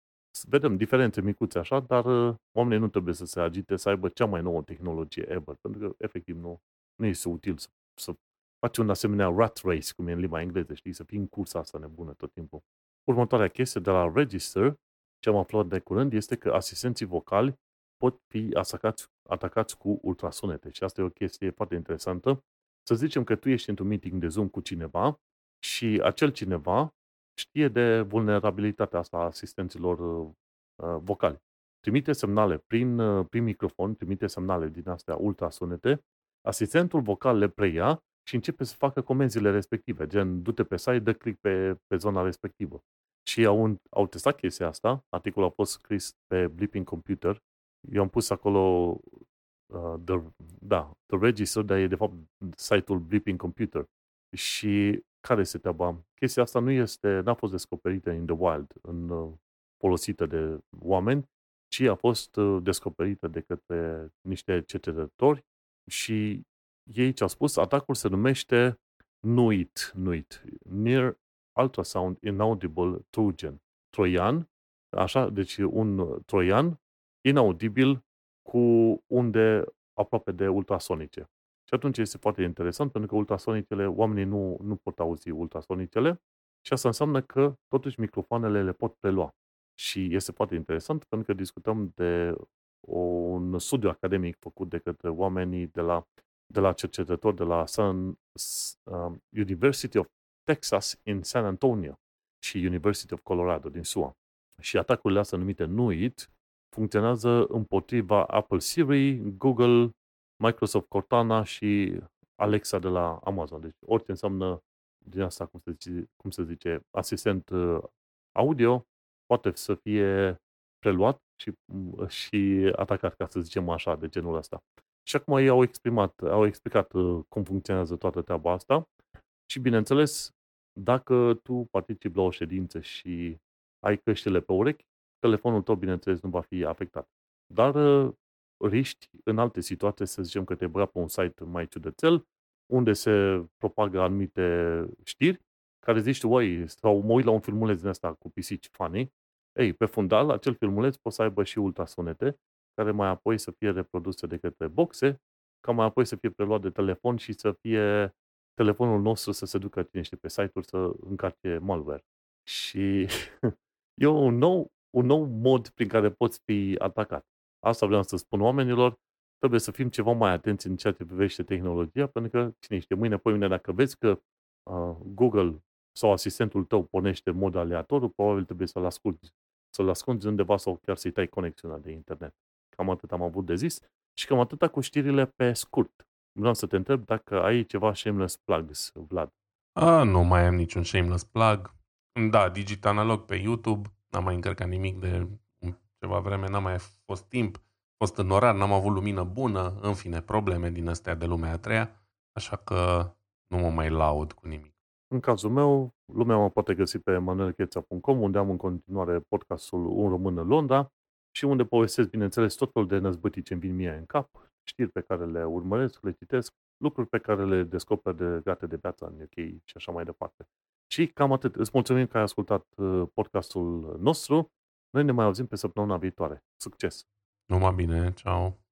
Vedem diferențe micuțe așa, dar uh, oamenii nu trebuie să se agite să aibă cea mai nouă tehnologie ever, pentru că, efectiv, nu, nu este util să, să faci un asemenea rat race, cum e în limba engleză, știi, să fii în cursa asta nebună tot timpul. Următoarea chestie de la Register, ce am aflat de curând, este că asistenții vocali pot fi atacați, atacați cu ultrasunete. Și asta e o chestie foarte interesantă. Să zicem că tu ești într-un meeting de Zoom cu cineva și acel cineva știe de vulnerabilitatea asta a asistenților uh, vocali. Trimite semnale prin, uh, prin microfon, trimite semnale din astea ultrasunete, asistentul vocal le preia și începe să facă comenzile respective, gen du-te pe site, dă click pe, pe zona respectivă. Și au, au testat chestia asta, articolul a fost scris pe Blipping Computer, eu am pus acolo uh, the, da, The Register, dar e de fapt site-ul Blipping Computer. Și care este treaba? Chestia asta nu este, n-a fost descoperită in the wild, în, uh, folosită de oameni, ci a fost uh, descoperită de către niște cercetători și ei ce au spus, atacul se numește NUIT, NUIT, Near Ultrasound Inaudible Trojan, Troian, așa, deci un troian inaudibil cu unde aproape de ultrasonicce. Și atunci este foarte interesant pentru că ultrasonicele, oamenii nu, nu pot auzi ultrasonicele și asta înseamnă că totuși microfoanele le pot prelua. Și este foarte interesant pentru că discutăm de un studiu academic făcut de către oamenii de la, de la cercetători de la Sun, uh, University of Texas in San Antonio și University of Colorado din SUA. Și atacurile astea numite NUIT funcționează împotriva Apple Siri, Google, Microsoft Cortana și Alexa de la Amazon. Deci orice înseamnă din asta, cum se zice, cum se zice asistent uh, audio, poate să fie preluat și, mm, și atacat, ca să zicem așa, de genul ăsta. Și acum ei au exprimat, au explicat uh, cum funcționează toată treaba asta și, bineînțeles, dacă tu participi la o ședință și ai căștile pe urechi, telefonul tău, bineînțeles, nu va fi afectat. Dar uh, riști în alte situații, să zicem că te băga pe un site mai ciudățel, unde se propagă anumite știri, care zici tu, sau mă uit la un filmuleț din asta cu pisici funny, ei, pe fundal, acel filmuleț poate să aibă și ultrasunete, care mai apoi să fie reproduse de către boxe, ca mai apoi să fie preluat de telefon și să fie telefonul nostru să se ducă cine știe pe site-uri să încarce malware. Și e un nou, un nou mod prin care poți fi atacat. Asta vreau să spun oamenilor, trebuie să fim ceva mai atenți în ceea ce privește tehnologia, pentru că, cine știe, mâine, pe mine, dacă vezi că uh, Google sau asistentul tău pornește în mod aleatoriu, probabil trebuie să-l asculti, să-l ascunzi undeva sau chiar să-i tai conexiunea de internet. Cam atât am avut de zis și cam atâta cu știrile pe scurt. Vreau să te întreb dacă ai ceva shameless plugs, Vlad. A, nu mai am niciun shameless plug. Da, Digital Analog pe YouTube. N-am mai încărcat nimic de ceva vreme, n-am mai fost timp. A fost în orar, n-am avut lumină bună. În fine, probleme din astea de lumea a treia. Așa că nu mă mai laud cu nimic. În cazul meu, lumea mă poate găsi pe manuelcheța.com, unde am în continuare podcastul Un Român în Londra și unde povestesc, bineînțeles, tot felul de năzbâtii ce vin mie în cap, știri pe care le urmăresc, le citesc, lucruri pe care le descoper de gate de viață în UK și așa mai departe. Și cam atât. Îți mulțumim că ai ascultat uh, podcastul nostru. Noi ne mai auzim pe săptămâna viitoare. Succes! Numai bine, ceau!